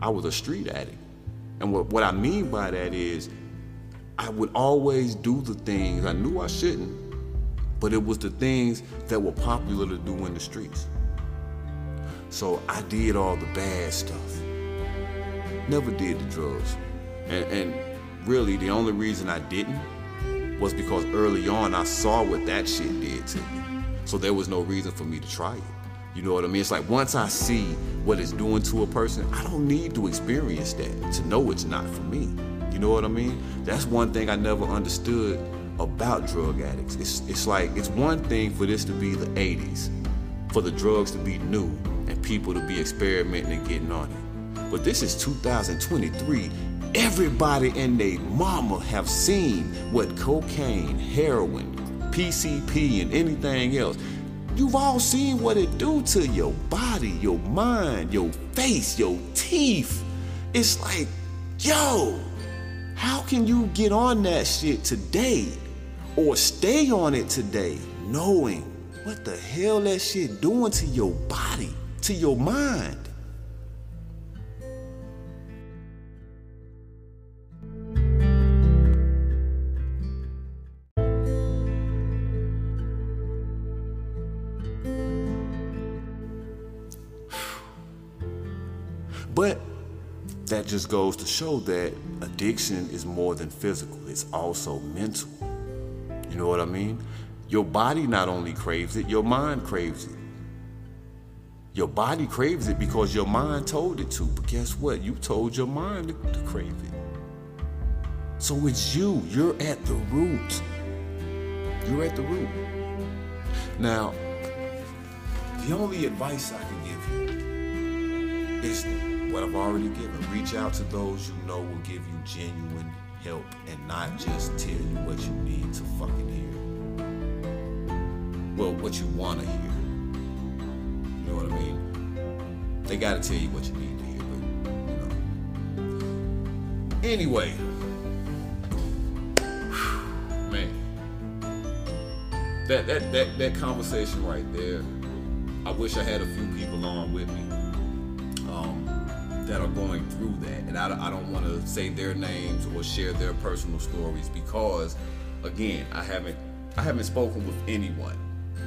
S1: I was a street addict. And what, what I mean by that is, I would always do the things I knew I shouldn't, but it was the things that were popular to do in the streets. So I did all the bad stuff. Never did the drugs. And, and really, the only reason I didn't was because early on I saw what that shit did to me. So there was no reason for me to try it. You know what I mean? It's like once I see what it's doing to a person, I don't need to experience that to know it's not for me. You know what I mean? That's one thing I never understood about drug addicts. It's, it's like, it's one thing for this to be the 80s, for the drugs to be new and people to be experimenting and getting on it. But this is 2023. Everybody and their mama have seen what cocaine, heroin, PCP, and anything else. You've all seen what it do to your body, your mind, your face, your teeth. It's like, yo, how can you get on that shit today? or stay on it today knowing what the hell that shit doing to your body, to your mind. Just goes to show that addiction is more than physical, it's also mental. You know what I mean? Your body not only craves it, your mind craves it. Your body craves it because your mind told it to. But guess what? You told your mind to, to crave it. So it's you. You're at the root. You're at the root. Now, the only advice I can give you is what I've already given. Reach out to those you know will give you genuine help and not just tell you what you need to fucking hear. Well, what you want to hear. You know what I mean? They got to tell you what you need to hear, but, you know. Anyway. Man. That, that, that, that conversation right there, I wish I had a few people on with me that are going through that. And I, I don't want to say their names or share their personal stories because, again, I haven't I haven't spoken with anyone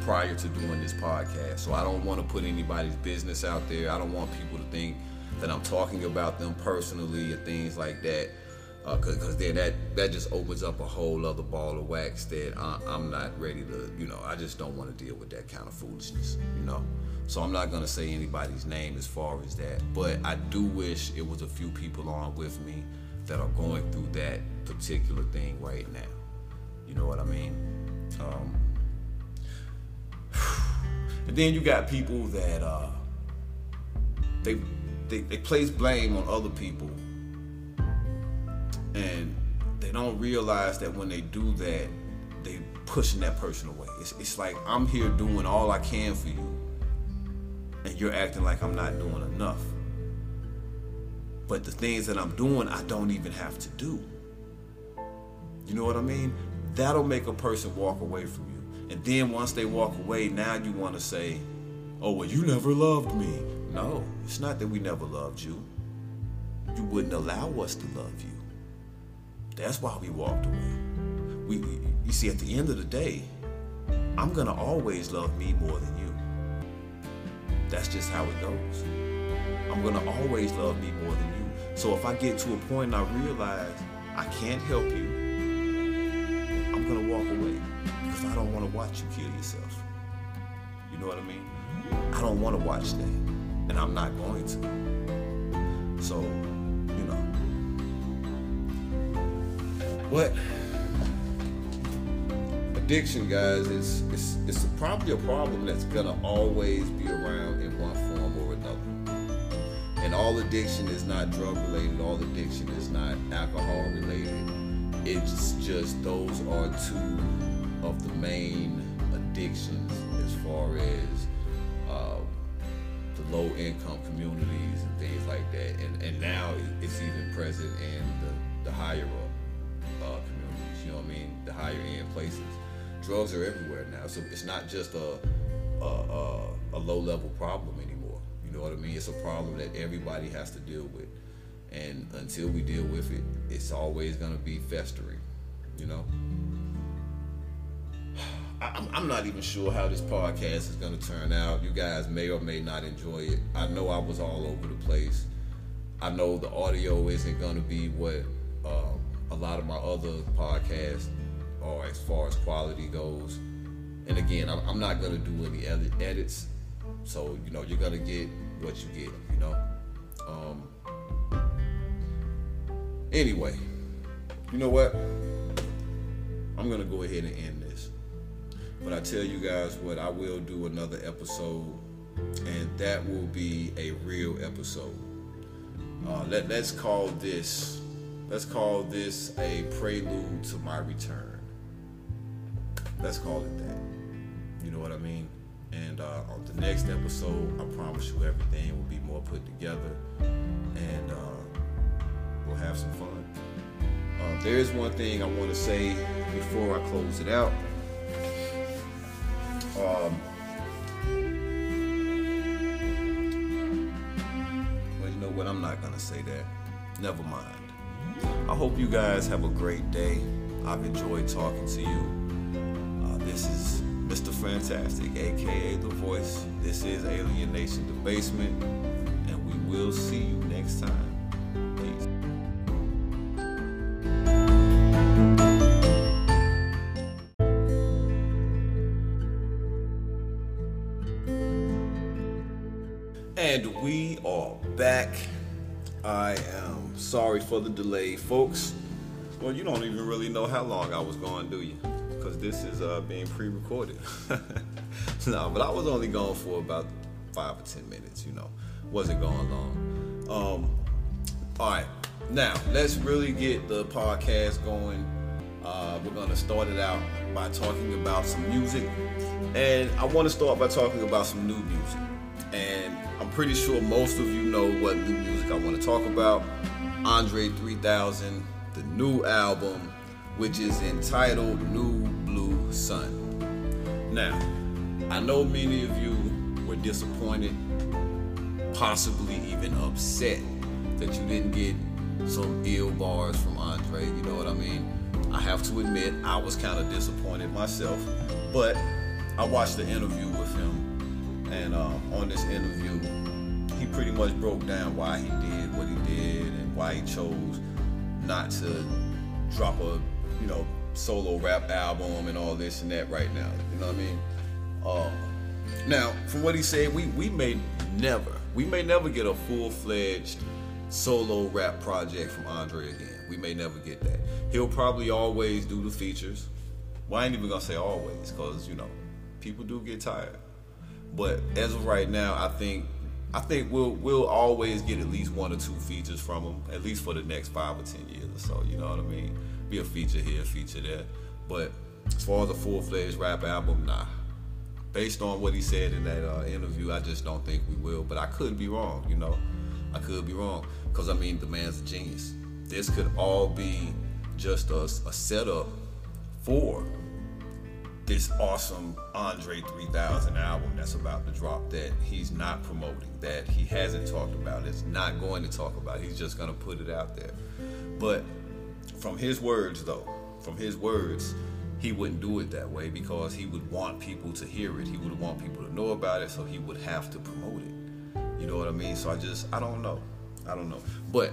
S1: prior to doing this podcast. So I don't want to put anybody's business out there. I don't want people to think that I'm talking about them personally or things like that. Because uh, then that that just opens up a whole other ball of wax that I, I'm not ready to, you know, I just don't want to deal with that kind of foolishness, you know. So I'm not gonna say anybody's name as far as that, but I do wish it was a few people on with me that are going through that particular thing right now. You know what I mean? Um, <sighs> and then you got people that uh, they, they they place blame on other people, and they don't realize that when they do that, they pushing that person away. It's, it's like I'm here doing all I can for you, and you're acting like I'm not doing enough. But the things that I'm doing, I don't even have to do. You know what I mean? That'll make a person walk away from you. And then once they walk away, now you want to say, oh, well, you never loved me. No, it's not that we never loved you. You wouldn't allow us to love you. That's why we walked away. We, you see, at the end of the day, I'm gonna always love me more than you. That's just how it goes. I'm gonna always love me more than you. So if I get to a point and I realize I can't help you, I'm gonna walk away because I don't want to watch you kill yourself. You know what I mean? I don't want to watch that, and I'm not going to. So, But addiction, guys, is it's, it's probably a problem that's gonna always be around in one form or another. And all addiction is not drug related. All addiction is not alcohol related. It's just those are two of the main addictions as far as uh, the low income communities and things like that. And, and now it's even present in the, the higher up The higher end places. Drugs are everywhere now. So it's not just a, a, a, a low level problem anymore. You know what I mean? It's a problem that everybody has to deal with. And until we deal with it, it's always to be festering, you know? <sighs> I'm, I'm not even sure how this podcast is going to turn out. You guys may or may not enjoy it. I know I was all over the place. I know the audio isn't going to be what uh, a lot of my other podcasts are as far as quality goes. And again, I'm, I'm not to do any edit, edits. So, you know, you're to get what you get, you know? Um, anyway, you know what? I'm to go ahead and end this. But I tell you guys what, I will do another episode, and that will be a real episode. Uh, let, let's call this let's call this a prelude to my return. Let's call it that. You know what I mean? And uh, on the next episode, I promise you everything will be more put together, and uh, we'll have some fun. Uh, there is one thing I want to say before I close it out. Um, well, you know what? I'm not gonna say that. Never mind. I hope you guys have a great day. I've enjoyed talking to you. This is Mr. Fantastic, aka The Voice. This is Alien Nation The Basement, and we will see you next time. And we are back. I am sorry for the delay, folks. Well, you don't even really know how long I was gone, do you? This is uh, being pre-recorded. <laughs> no, but I was only gone for about five or ten minutes. You know, wasn't going long. Um, all right, now let's really get the podcast going. Uh, we're gonna start it out by talking about some music, and I want to start by talking about some new music. And I'm pretty sure most of you know what new music I want to talk about. Andre 3000, the new album, which is entitled New Sun. Now, I know many of you were disappointed, possibly even upset that you didn't get some ill bars from Andre. You know what I mean? I have to admit, I was kind of disappointed myself, but I watched the interview with him, and uh, on this interview, he pretty much broke down why he did what he did and why he chose not to drop a, you know, solo rap album and all this and that right now. You know what I mean? Uh, now, from what he said, we we may never, we may never get a full fledged solo rap project from Andre again. We may never get that. He'll probably always do the features. Well, I ain't even gonna say always, cause you know, people do get tired. But as of right now, I think I think we'll we'll always get at least one or two features from him, at least for the next five or ten years or so. You know what I mean? Be a feature here, a feature there. But as far as a full fledged rap album, nah. Based on what he said in that uh, interview, I just don't think we will. But I could be wrong, you know. I could be wrong. Because, I mean, the man's a genius. This could all be just a, a setup for this awesome Andre 3000 album that's about to drop that he's not promoting, that he hasn't talked about, is not going to talk about. He's just going to put it out there. But from his words, though, from his words, he wouldn't do it that way because he would want people to hear it. He would want people to know about it, so he would have to promote it. You know what I mean? So I just, I don't know. I don't know. But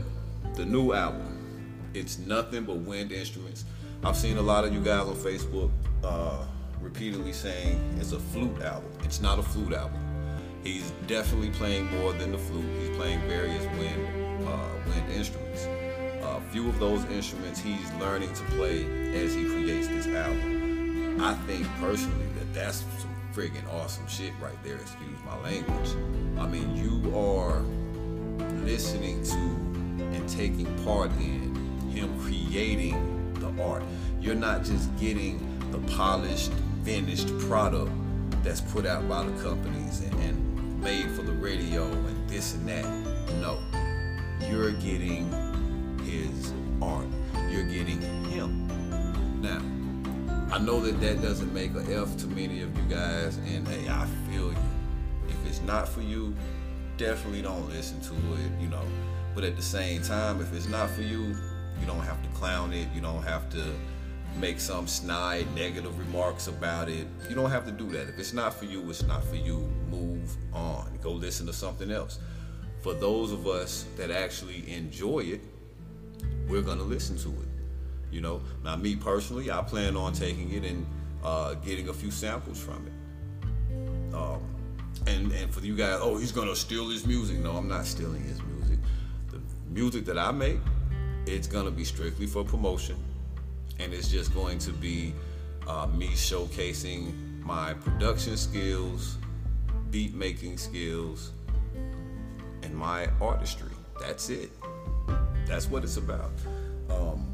S1: the new album, it's nothing but wind instruments. I've seen a lot of you guys on Facebook uh, repeatedly saying it's a flute album. It's not a flute album. He's definitely playing more than the flute. He's playing various wind uh, wind instruments. A few of those instruments he's learning to play as he creates this album. I think personally that that's some friggin' awesome shit right there. Excuse my language. I mean, you are listening to and taking part in him creating the art. You're not just getting the polished, finished product that's put out by the companies and, and made for the radio and this and that. No. You're getting art. You're getting him. Now, I know that that doesn't make a F to many of you guys, and hey, I feel you. If it's not for you, definitely don't listen to it, you know. But at the same time, if it's not for you, you don't have to clown it. You don't have to make some snide negative remarks about it. You don't have to do that. If it's not for you, it's not for you. Move on. Go listen to something else. For those of us that actually enjoy it, we're gonna listen to it. You know, now me personally, I plan on taking it and uh, getting a few samples from it. Um, and and for you guys, oh, he's gonna steal his music. No, I'm not stealing his music. The music that I make, it's gonna be strictly for promotion, and it's just going to be uh, me showcasing my production skills, beat making skills, and my artistry. That's it. That's what it's about. Um,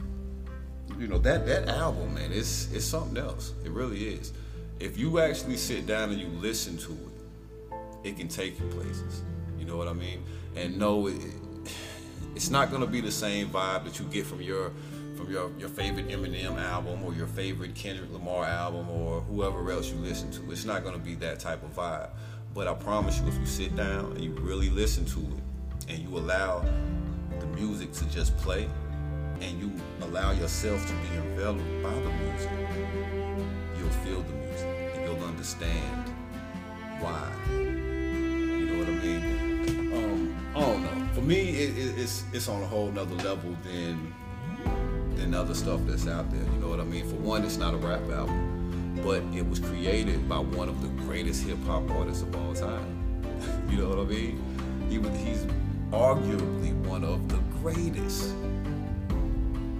S1: you know that that album, man, it's it's something else. It really is. If you actually sit down and you listen to it, it can take you places. You know what I mean? And no, it, it's not gonna be the same vibe that you get from your from your, your favorite Eminem album or your favorite Kendrick Lamar album or whoever else you listen to. It's not gonna be that type of vibe. But I promise you, if you sit down and you really listen to it and you allow music to just play and you allow yourself to be enveloped by the music, you'll feel the music and you'll understand why. You know what I mean? Um, I don't know. For me, it, it, it's it's on a whole nother level than than other stuff that's out there. You know what I mean? For one, it's not a rap album, but it was created by one of the greatest hip hop artists of all time. <laughs> you know what I mean? He was, he's arguably one of the greatest.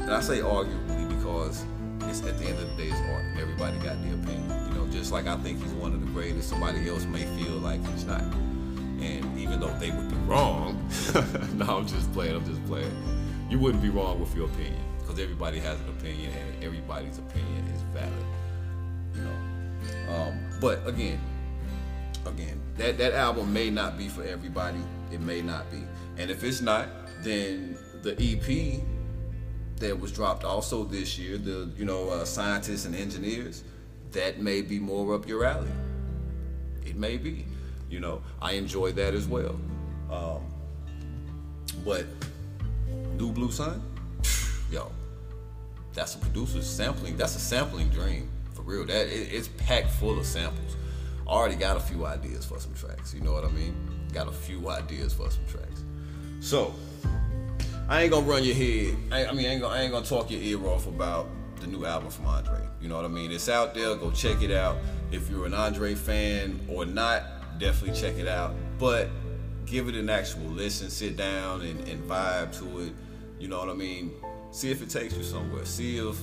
S1: And I say arguably because it's at the end of the day, it's art. Everybody got their opinion. You know, just like I think he's one of the greatest, somebody else may feel like he's not. And even though they would be wrong, <laughs> no, I'm just playing. I'm just playing. You wouldn't be wrong with your opinion because everybody has an opinion, and everybody's opinion is valid. You know. Um, but again, again, that that album may not be for everybody. It may not be, and if it's not, then the EP that was dropped also this year, the you know uh, scientists and engineers, that may be more up your alley. It may be, you know, I enjoy that as well. Um, but New Blue Sun, yo, that's a producer's sampling. That's a sampling dream for real. That it, it's packed full of samples. Already got a few ideas for some tracks. You know what I mean? Got a few ideas for some tracks. So I ain't gonna run your head. I, I mean, I ain't, gonna, I ain't gonna talk your ear off about the new album from Andre. You know what I mean? It's out there. Go check it out. If you're an Andre fan or not, definitely check it out. But give it an actual listen. Sit down and, and vibe to it. You know what I mean? See if it takes you somewhere. See if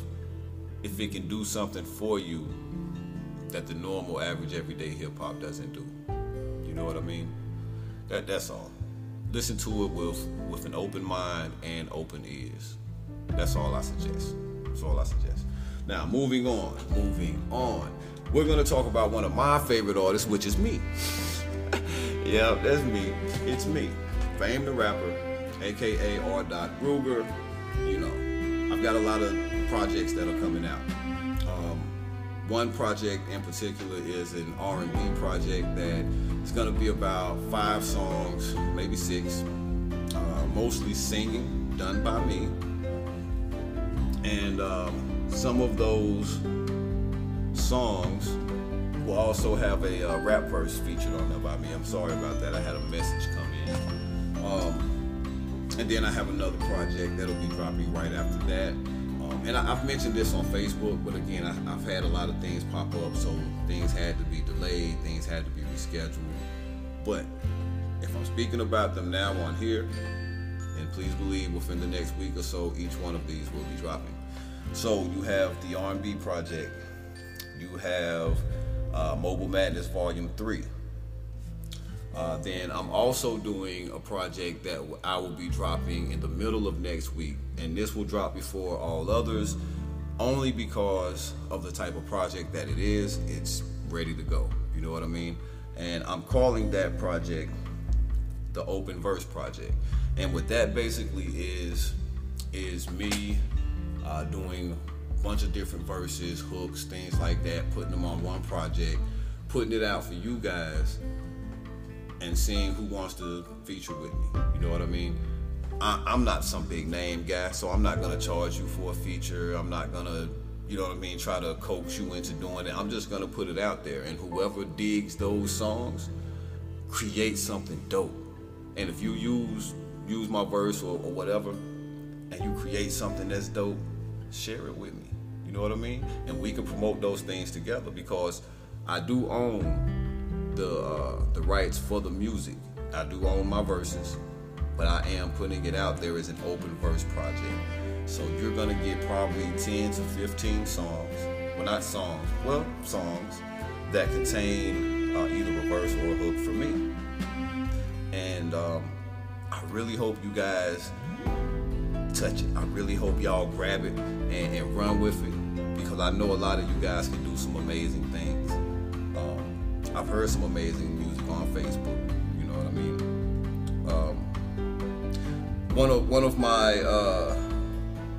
S1: if it can do something for you that the normal, average, everyday hip hop doesn't do. You know what I mean? That that's all listen to it with with an open mind and open ears. That's all I suggest. That's all I suggest. Now, moving on, moving on. We're gonna talk about one of my favorite artists, which is me. <laughs> yeah, that's me. It's me, Fame the rapper, aka R. Dot Ruger. You know, I've got a lot of projects that are coming out. One project in particular is an R&B project that is going to be about five songs, maybe six, uh, mostly singing, done by me. And um, some of those songs will also have a uh, rap verse featured on there by me. I'm sorry about that. I had a message come in. Um, and then I have another project that'll be dropping right after that. Um, and I, have mentioned this on Facebook, but again, I, have had a lot of things pop up, so things had to be delayed, things had to be rescheduled. But if I'm speaking about them now on here, and please believe within the next week or so, each one of these will be dropping. So you have the R&B project, you have uh, Mobile Madness Volume Three. Uh, then I'm also doing a project that I will be dropping in the middle of next week, and this will drop before all others, only because of the type of project that it is. It's ready to go. You know what I mean? And I'm calling that project the Open Verse Project. And what that basically is is me uh, doing a bunch of different verses, hooks, things like that, putting them on one project, putting it out for you guys and seeing who wants to feature with me. You know what I mean? I, am not some big name guy, so I'm not gonna charge you for a feature. I'm not gonna, you know what I mean, try to coax you into doing it. I'm just gonna put it out there, and whoever digs those songs, create something dope. And if you use use my verse or, or whatever, and you create something that's dope, share it with me. You know what I mean? And we can promote those things together because I do own the uh, the rights for the music. I do own my verses, but I am putting it out there as an open verse project. So you're gonna get probably 10 to 15 songs, well not songs, well songs that contain uh, either a verse or a hook for me. And um, I really hope you guys touch it. I really hope y'all grab it and, and run with it because I know a lot of you guys can do some amazing things. I've heard some amazing music on Facebook. You know what I mean? Um, one of one of my uh,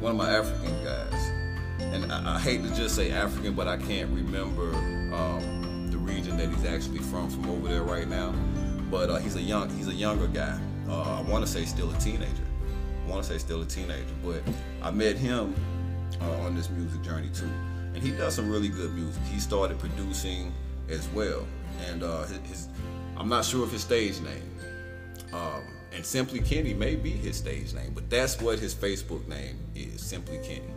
S1: one of my African guys, and I, I, hate to just say African, but I can't remember um, the region that he's actually from from over there right now. But uh, he's a young he's a younger guy. Uh, I want to say still a teenager. I want to say still a teenager, but I met him uh, on this music journey too, and he does some really good music. He started producing as well and uh, his, I'm not sure of his stage name. Um, and Simply Kenny may be his stage name, but that's what his Facebook name is, Simply Kenny.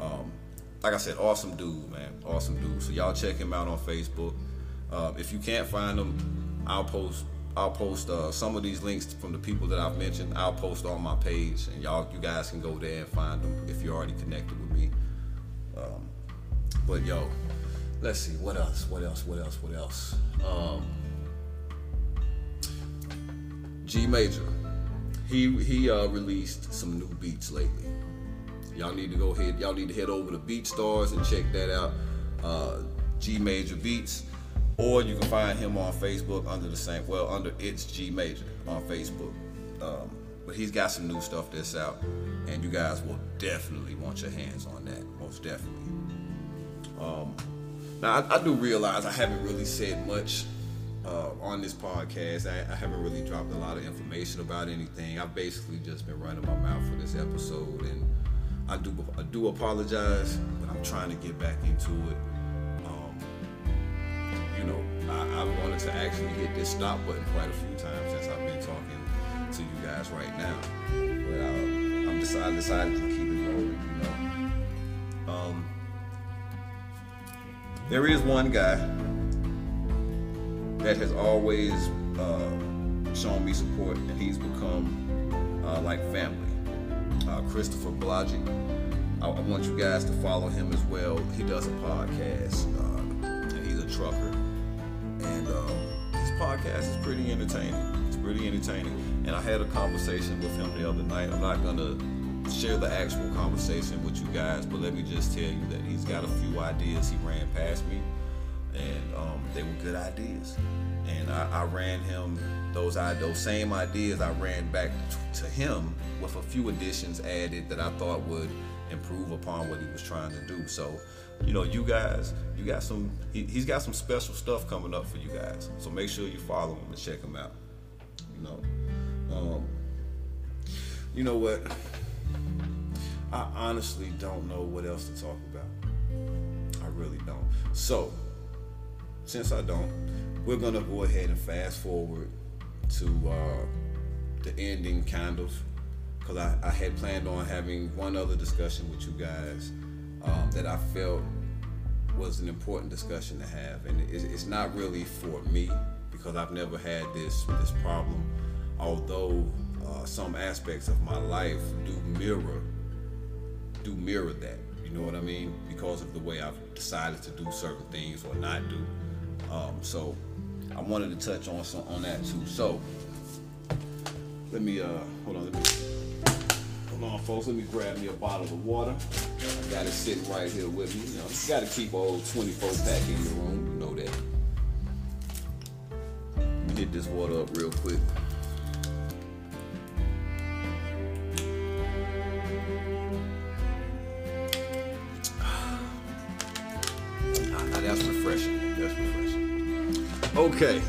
S1: Um, like I said, awesome dude, man, awesome dude. So y'all check him out on Facebook. Uh, if you can't find him, I'll post I'll post uh, some of these links from the people that I've mentioned. I'll post on my page, and y'all, you guys can go there and find them if you're already connected with me. Um, but yo, let's see what else, what else, what else, what else. Um, G Major, he he uh, released some new beats lately. Y'all need to go ahead. Y'all need to head over to BeatStars and check that out. Uh, G Major Beats, or you can find him on Facebook under the same. Well, under it's G Major on Facebook. Um, but he's got some new stuff that's out, and you guys will definitely want your hands on that. Most definitely. Um, now I, I, do realize I haven't really said much uh, on this podcast. I, I, haven't really dropped a lot of information about anything. I've basically just been running my mouth for this episode, and I do I do apologize, but I'm trying to get back into it. Um, you know, I, I wanted to actually hit this stop button quite a few times since I've been talking to you guys right now. But uh, I'm decided, decided to keep there is one guy that has always uh, shown me support, and he's become uh, like family. Uh, Christopher Blodgett. I, I, want you guys to follow him as well. He does a podcast, uh, and he's a trucker. And um, his podcast is pretty entertaining It's pretty entertaining. And I had a conversation with him the other night. I'm not gonna share the actual conversation with you guys, but let me just tell you that he's got a few ideas he ran past me, and um, they were good ideas. And I, I ran him those those same ideas. I ran back to him with a few additions added that I thought would improve upon what he was trying to do. So, you know, you guys, you got some. He, has got some special stuff coming up for you guys. So make sure you follow him and check him out. No. Um, you know what? I honestly don't know what else to talk about. Really don't. So, since I don't, we're gonna go ahead and fast forward to uh, the ending, kind of, because I, I, had planned on having one other discussion with you guys um, that I felt was an important discussion to have, and it's, it's not really for me because I've never had this this problem. Although uh, some aspects of my life do mirror do mirror that. You know what I mean? Because of the way I've decided to do certain things or not do. Um, so I wanted to touch on some on that too. So let me uh hold on. Let me hold on, folks. Let me grab me a bottle of water. I got it sitting right here with me. You know, you got to keep old 24 pack in the room. You know that Let me hit this water up real quick. Okay,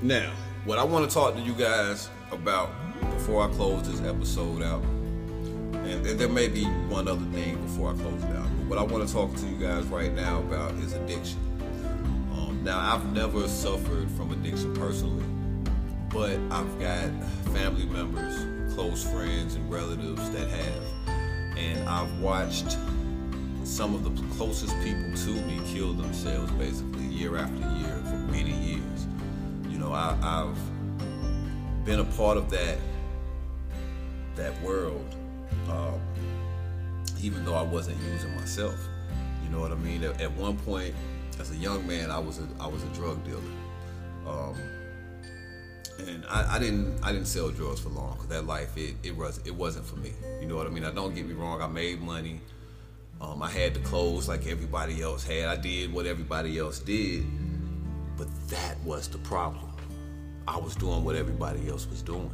S1: now what I want to talk to you guys about before I close this episode out, and, and there may be one other thing before I close it out, but what I want to talk to you guys right now about is addiction. Um, now, I've never suffered from addiction personally, but I've got family members, close friends, and relatives that have. And I've watched some of the closest people to me kill themselves basically year after year for many I, have been a part of that that world, um, even though I wasn't using myself. You know what I mean? At, at one point, as a young man, I was a I was a drug dealer, um, and I, I, didn't I didn't sell drugs for long because that life it, it was it wasn't for me. You know what I mean? I don't get me wrong. I made money. Um, I had the clothes like everybody else had. I did what everybody else did, but that was the problem. I was doing what everybody else was doing.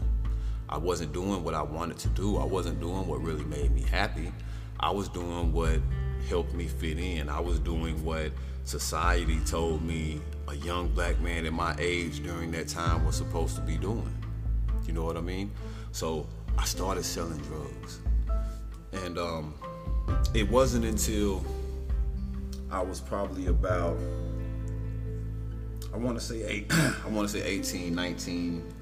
S1: I wasn't doing what I wanted to do. I wasn't doing what really made me happy. I was doing what helped me fit in. I was doing what society told me a young black man at my age during that time was supposed to be doing. You know what I mean? So I started selling drugs. And um, it wasn't until I was probably about, I want to say eight, <clears throat> I want to say 18, 19,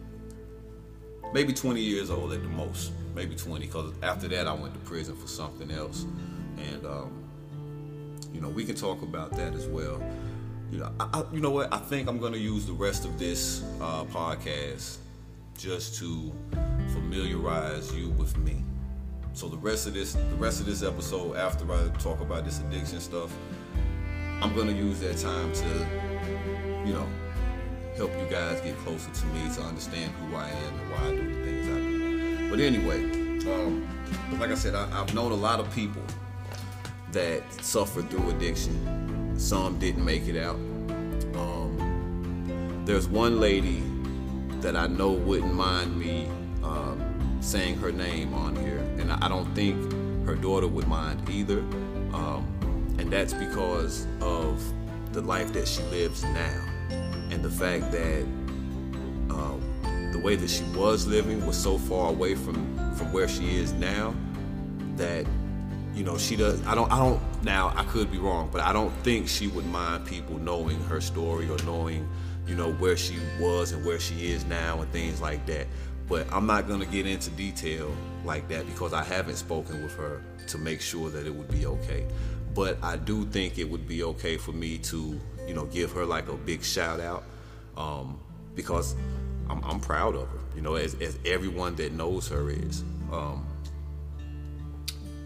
S1: maybe 20 years old at the most, maybe 20, because after that I went to prison for something else. And um, you know, we can talk about that as well. You know, I, you know what? I think I'm going to use the rest of this uh, podcast just to familiarize you with me. So the rest of this, the rest of this episode, after I talk about this addiction stuff, I'm gonna use that time to, you know, help you guys get closer to me to understand who I am and why I do the things I do. But anyway, um, like I said, I, I've known a lot of people that suffered through addiction. Some didn't make it out. Um, there's one lady that I know wouldn't mind me um, saying her name on here, and I don't think her daughter would mind either. Um, and that's because of the life that she lives now, and the fact that um, the way that she was living was so far away from from where she is now that you know she does i don't i don't now i could be wrong but i don't think she would mind people knowing her story or knowing you know where she was and where she is now and things like that. But i'm not going to get into detail like that because i haven't spoken with her to make sure that it would be okay. But i do think it would be okay for me to you know give her like a big shout out um, because I'm, I'm, proud of her you know as, as everyone that knows her is um,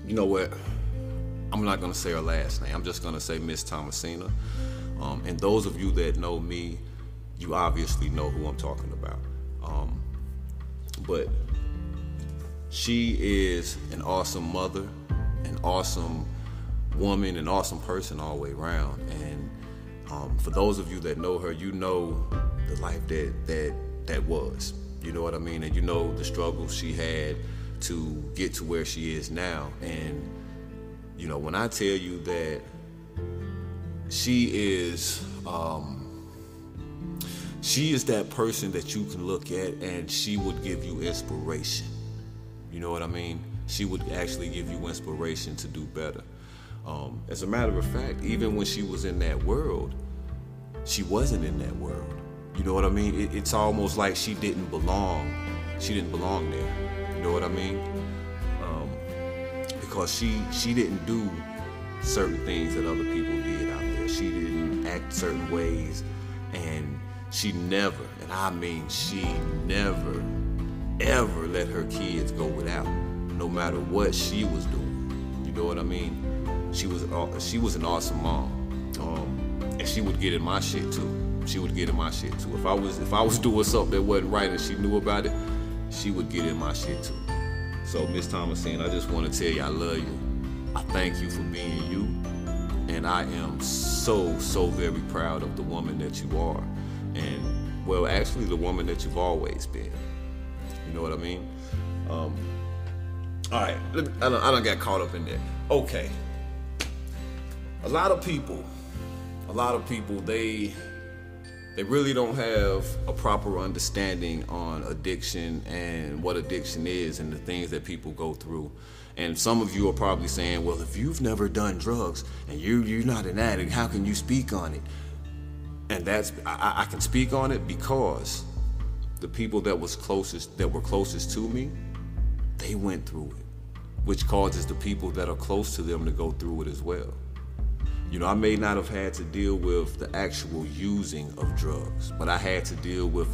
S1: you know what i'm not going to say her last name i'm just going to say miss thomasina um, and those of you that know me you obviously know who I'm talking about. Um, but she is an awesome mother, an awesome woman, an awesome person all the way around. And um, for those of you that know her, you know the life that that that was. You know what I mean, and you know the struggles she had to get to where she is now. And you know when I tell you that she is. Um, she is that person that you can look at and she would give you inspiration. You know what I mean? She would actually give you inspiration to do better. Um, as a matter of fact, even when she was in that world, she wasn't in that world. You know what I mean? It, it's almost like she didn't belong. She didn't belong there. You know what I mean? Um, because she she didn't do certain things that other people did out there. She didn't act certain ways, and she never, and I mean she never, ever let her kids go without, no matter what she was doing. You know what I mean? She was she was an awesome mom, um, and she would get in my shit too. She would get in my shit too. If I was if I was <laughs> doing something that wasn't right and she knew about it, she would get in my shit too. So Miss Thomasine, I just want to tell you I love you. I thank you for being you, and I am so so very proud of the woman that you are and well, actually, the woman that you've always been. You know what I mean? Um, all right, I don't, I don't get caught up in there. Okay, a lot of people, a lot of people, they they really don't have a proper understanding on addiction and what addiction is and the things that people go through. And some of you are probably saying, well, if you've never done drugs and you you're not an addict, how can you speak on it? and that's I, I can speak on it because the people that was closest that were closest to me, they went through it, which causes the people that are close to them to go through it as well. You know, I may not have had to deal with the actual using of drugs, but I had to deal with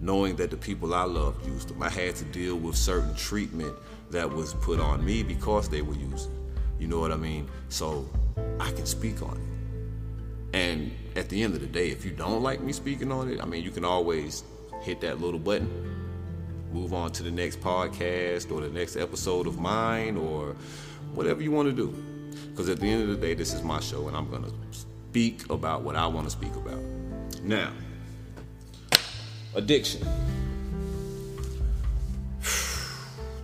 S1: knowing that the people I loved used them. I had to deal with certain treatment that was put on me because they were using. You know what I mean? So I can speak on it. And at the end of the day, if you don't like me speaking on it, I mean, you can always hit that little button, move on to the next podcast or the next episode of mine or whatever you want to do. Because at the end of the day, this is my show and I'm going to speak about what I want to speak about. Now, addiction. <sighs>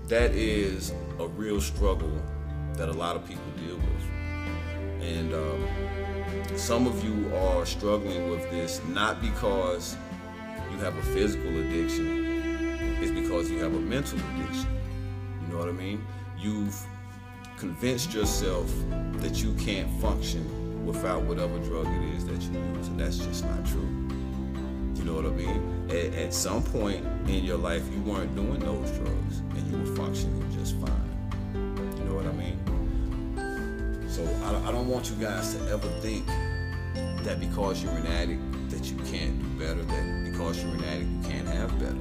S1: That is a real struggle that a lot of people deal with. And, um, some of you are struggling with this not because you have a physical addiction, it's because you have a mental addiction. You know what I mean? You've convinced yourself that you can't function without whatever drug it is that you use, and that's just not true. You know what I mean? At, at some point in your life, you weren't doing those drugs, and you were functioning just fine. You know what I mean? So I, I don't want you guys to ever think that because you're an addict that you can't do better, that because you're an addict you can't have better.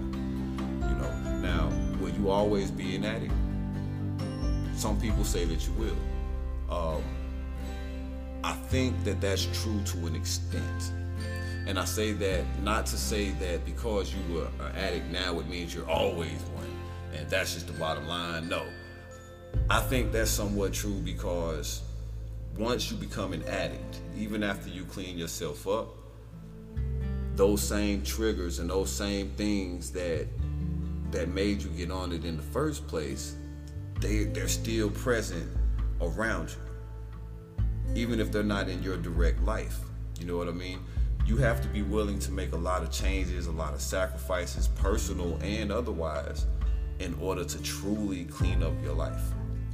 S1: You know, now will you always be an addict? Some people say that you will. Um, I think that that's true to an extent. And I say that not to say that because you were an addict now it means you're always one. And that's just the bottom line. No. I think that's somewhat true because once you become an addict, even after you clean yourself up, those same triggers and those same things that that made you get on it in the first place, they they're still present around you. Even if they're not in your direct life. You know what I mean? you have to be willing to make a lot of changes, a lot of sacrifices, personal and otherwise, in order to truly clean up your life.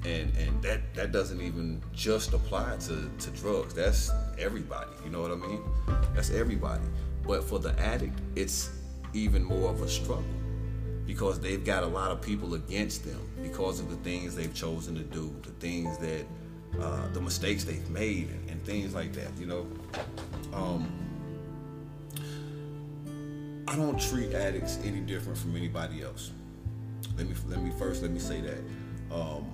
S1: And and that that doesn't even just apply to, to drugs. That's everybody. You know what I mean? That's everybody. But for the addict, it's even more of a struggle because they've got a lot of people against them because of the things they've chosen to do, the things that, uh, the mistakes they've made, and, and, things like that. You know, um, I don't treat addicts any different from anybody else. Let me let me first let me say that. Um,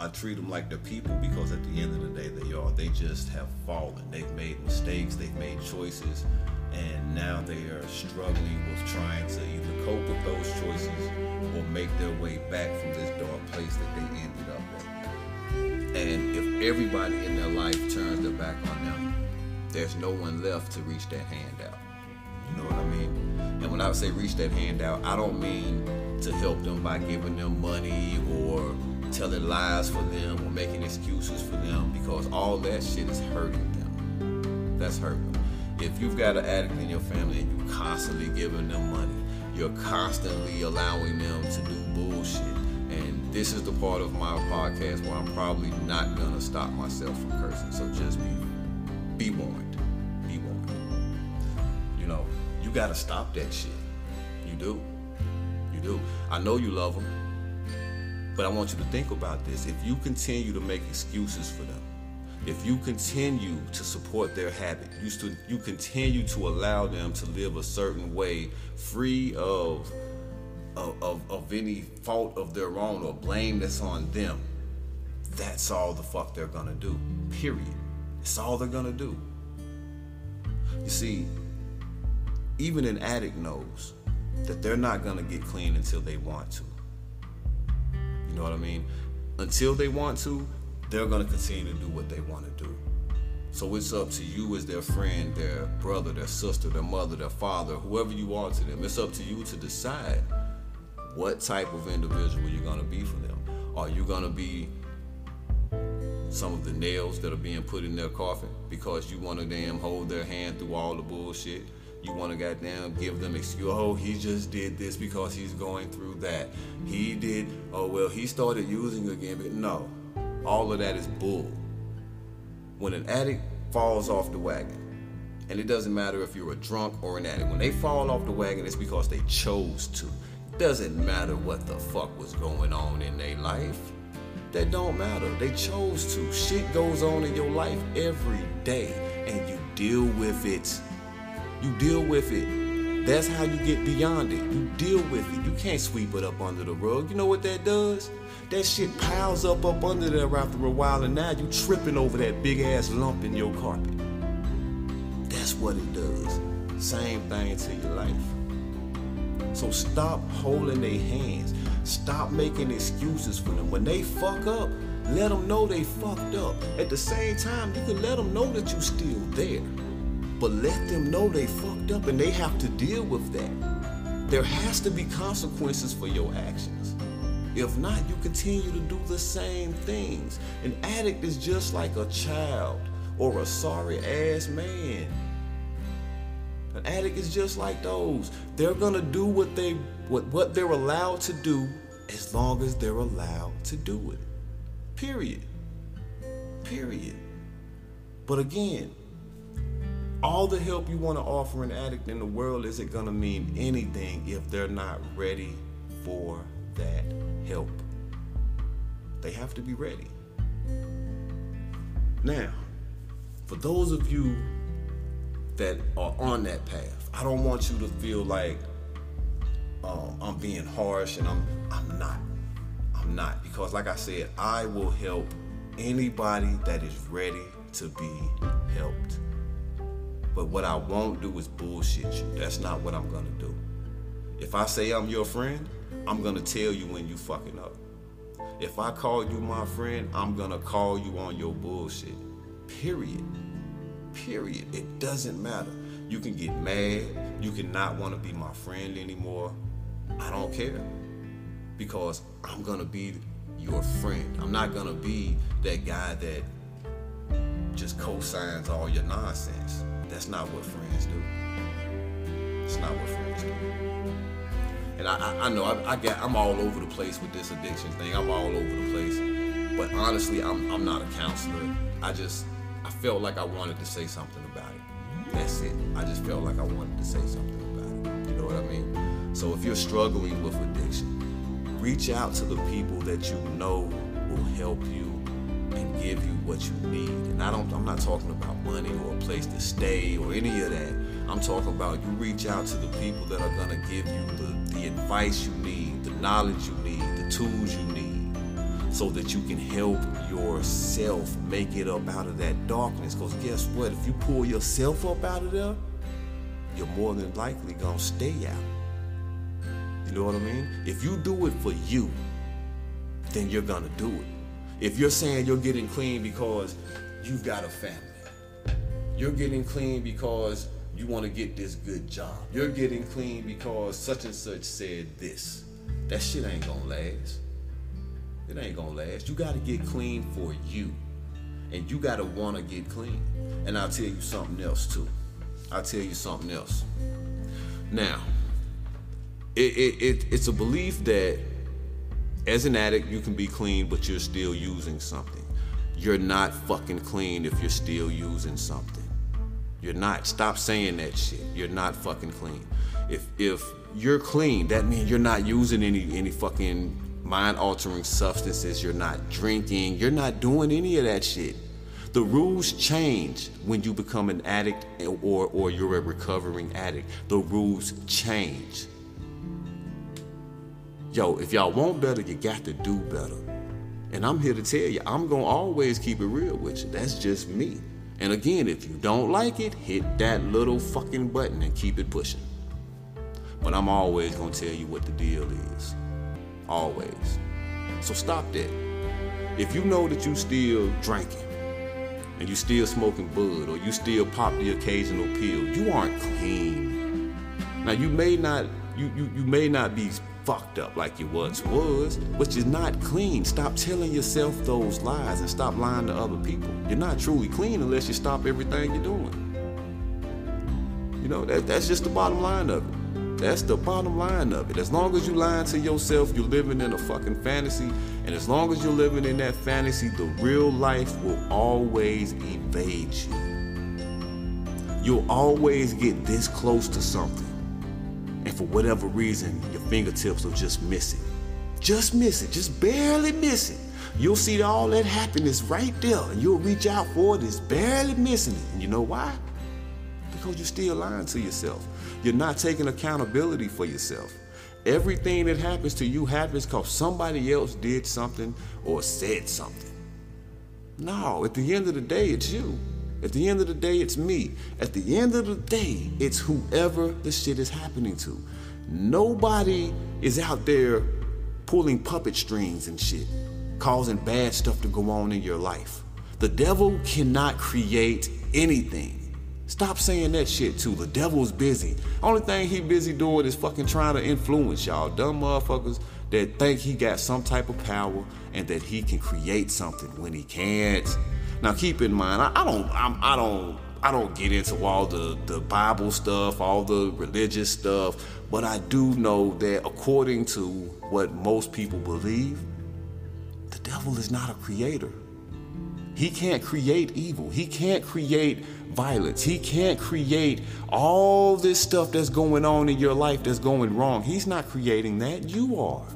S1: I treat them like they're people because at the end of the day they are. They just have fallen. They've made mistakes. They've made choices, and now they are struggling with trying to either cope with those choices or make their way back from this dark place that they ended up in. And if everybody in their life turns their back on them, there's no one left to reach that hand out. You know what I mean? And when I say reach that hand out, I don't mean to help them by giving them money or telling lies for them or making excuses for them because all that shit is hurting them. That's hurting them. If you've got an addict in your family and you're constantly giving them money, you're constantly allowing them to do bullshit. And this is the part of my podcast where I'm probably not gonna stop myself from cursing. So just be be warned. Be warned. You know, you got to stop that shit. You do. You do. I know you love them, but I want you to think about this. If you continue to make excuses for them, if you continue to support their habit, you, st- you continue to allow them to live a certain way, free of, of, of, of any fault of their own or blame that's on them, that's all the fuck they're gonna do. Period. It's all they're gonna do. You see, even an addict knows that they're not to get clean until they want to. You know what I mean? Until they want to, they're going to continue to do what they want to do. So it's up to you as their friend, their brother, their sister, their mother, their father, whoever you are to them. It's up to you to decide what type of individual you're going to be for them. Are you going to be some of the nails that are being put in their coffin because you want to damn hold their hand through all the bullshit? you want to goddamn give them excuse. Oh, he just did this because he's going through that. He did. Oh well, he started using again. But no, all of that is bull. When an addict falls off the wagon, and it doesn't matter if you're a drunk or an addict, when they fall off the wagon, it's because they chose to. It doesn't matter what the fuck was going on in their life. That don't matter. They chose to. Shit goes on in your life every day, and you deal with it. You deal with it. That's how you get beyond it. You deal with it. You can't sweep it up under the rug. You know what that does? That shit piles up up under there after a while, and now you tripping over that big ass lump in your carpet. That's what it does. Same thing to your life. So stop holding their hands. Stop making excuses for them. When they fuck up, let them know they fucked up. At the same time, you can let them know that you're still there. But let them know they fucked up and they have to deal with that. There has to be consequences for your actions. If not, you continue to do the same things. An addict is just like a child or a sorry ass man. An addict is just like those. They're gonna do what they what, what they're allowed to do as long as they're allowed to do it. Period. Period. But again, all the help you want to offer an addict in the world isn't going to mean anything if they're not ready for that help. They have to be ready. Now, for those of you that are on that path, I don't want you to feel like um, I'm being harsh, and I'm I'm not. I'm not because, like I said, I will help anybody that is ready to be helped. But what I won't do is bullshit you. That's not what I'm gonna do. If I say I'm your friend, I'm gonna tell you when you fucking up. If I call you my friend, I'm gonna call you on your bullshit. Period. Period. It doesn't matter. You can get mad. You can not want to be my friend anymore. I don't care. Because I'm gonna be your friend. I'm not gonna be that guy that just co-signs all your nonsense. That's not what friends do. It's not what friends do. And I, I, I know I, I get I'm all over the place with this addiction thing. I'm all over the place. But honestly, I'm I'm not a counselor. I just I felt like I wanted to say something about it. That's it. I just felt like I wanted to say something about it. You know what I mean? So if you're struggling with addiction, reach out to the people that you know will help you and give you what you need. And I don't I'm not talking about money or a place to stay or any of that. I'm talking about you reach out to the people that are gonna give you the, the advice you need, the knowledge you need, the tools you need, so that you can help yourself make it up out of that darkness. Because guess what? If you pull yourself up out of there, you're more than likely gonna stay out. You know what I mean? If you do it for you, then you're gonna do it. If you're saying you're getting clean because you've got a family, you're getting clean because you want to get this good job, you're getting clean because such and such said this, that shit ain't gonna last. It ain't gonna last. You gotta get clean for you. And you gotta wanna get clean. And I'll tell you something else too. I'll tell you something else. Now, it, it, it, it's a belief that as an addict, you can be clean, but you're still using something. You're not fucking clean if you're still using something. You're not. Stop saying that shit. You're not fucking clean. If if you're clean, that means you're not using any any fucking mind altering substances. You're not drinking. You're not doing any of that shit. The rules change when you become an addict or or you're a recovering addict. The rules change. Yo, if y'all want better, you got to do better. And I'm here to tell you, I'm going to always keep it real with you. That's just me. And again, if you don't like it, hit that little fucking button and keep it pushing. But I'm always to tell you what the deal is. Always. So stop that. If you know that you still drinking and you still smoking bud or you still pop the occasional pill, you aren't clean. Now you may not you you, you may not be fucked up like you once was, but you're not clean. Stop telling yourself those lies and stop lying to other people. You're not truly clean unless you stop everything you're doing. You know, that, that's just the bottom line of it. That's the bottom line of it. As long as you're lying to yourself, you're living in a fucking fantasy. And as long as you're living in that fantasy, the real life will always evade you. You'll always get this close to something. And for whatever reason, your fingertips will just miss it. Just miss it, just barely miss it. You'll see all that happiness right there, and you'll reach out for it, it's barely missing it. And you know why? Because you're still lying to yourself. You're not taking accountability for yourself. Everything that happens to you happens because somebody else did something or said something. No, at the end of the day, it's you. At the end of the day, it's me. At the end of the day, it's whoever the shit is happening to. Nobody is out there pulling puppet strings and shit, causing bad stuff to go on in your life. The devil cannot create anything. Stop saying that shit too. The devil's busy. Only thing he busy doing is fucking trying to influence y'all dumb motherfuckers that think he got some type of power and that he can create something when he can't. Now keep in mind, I, I don't, I'm, I don't, I don't get into all the the Bible stuff, all the religious stuff, but I do know that according to what most people believe, the devil is not a creator. He can't create evil. He can't create violence. He can't create all this stuff that's going on in your life that's going wrong. He's not creating that. You are.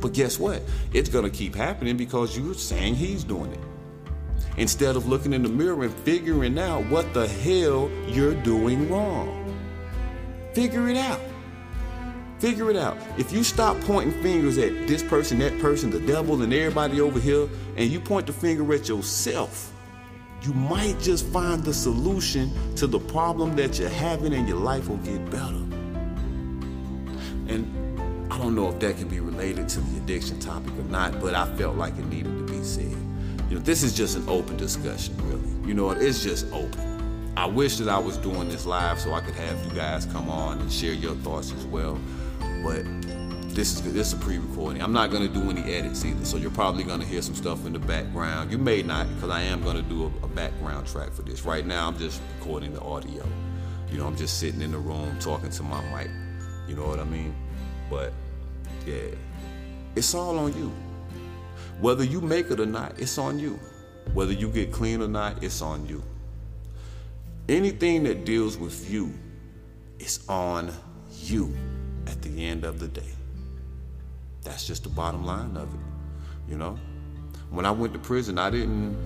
S1: But guess what? It's going to keep happening because you're saying he's doing it instead of looking in the mirror and figuring out what the hell you're doing wrong. Figure it out. Figure it out. If you stop pointing fingers at this person, that person, the devil, and everybody over here, and you point the finger at yourself, you might just find the solution to the problem that you're having and your life will get better. And I don't know if that can be related to the addiction topic or not, but I felt like it needed to be said. You know, this is just an open discussion, really. You know, it's just open. I wish that I was doing this live so I could have you guys come on and share your thoughts as well. But this is this is a pre-recording. I'm not gonna do any edits either, so you're probably gonna hear some stuff in the background. You may not, because I am gonna do a, a, background track for this. Right now, I'm just recording the audio. You know, I'm just sitting in the room talking to my mic. You know what I mean? But yeah, it's all on you. Whether you make it or not, it's on you. Whether you get clean or not, it's on you. Anything that deals with you, it's on you at the end of the day. That's just the bottom line of it. You know? When I went to prison, I didn't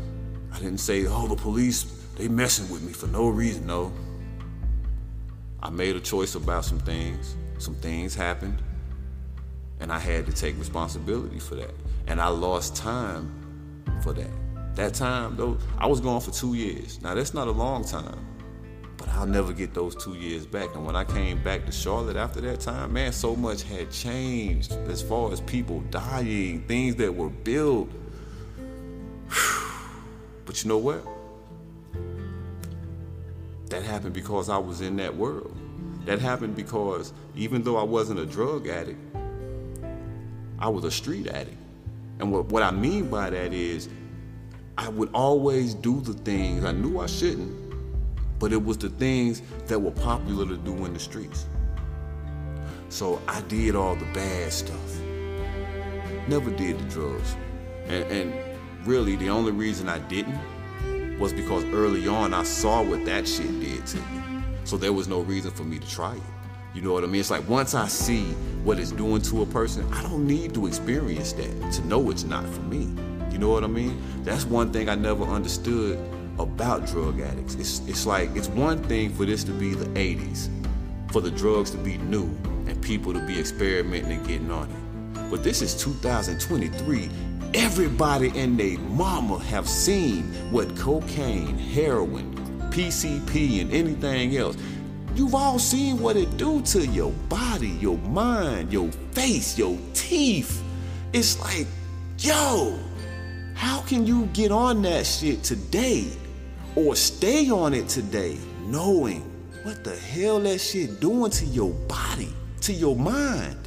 S1: I didn't say, "Oh, the police, they messing with me for no reason." No. I made a choice about some things. Some things happened, and I had to take responsibility for that. And I lost time for that. That time though, I was gone for 2 years. Now that's not a long time. But I'll never get those two years back. And when I came back to Charlotte after that time, man, so much had changed as far as people dying, things that were built. <sighs> But you know what? That happened because I was in that world. That happened because even though I wasn't a drug addict, I was a street addict. And what, what I mean by that is, I would always do the things I knew I shouldn't, but it was the things that were popular to do in the streets. So I did all the bad stuff. Never did the drugs. And, and really, the only reason I didn't was because early on I saw what that shit did to me. So there was no reason for me to try it. You know what I mean? It's like once I see what it's doing to a person, I don't need to experience that to know it's not for me. You know what I mean? That's one thing I never understood about drug addicts. It's, it's like, it's one thing for this to be the 80s, for the drugs to be new and people to be experimenting and getting on it. But this is 2023. Everybody and their mama have seen what cocaine, heroin, PCP, and anything else. You've all seen what it do to your body, your mind, your face, your teeth. It's like, yo, how can you get on that shit today? or stay on it today knowing what the hell that shit doing to your body, to your mind.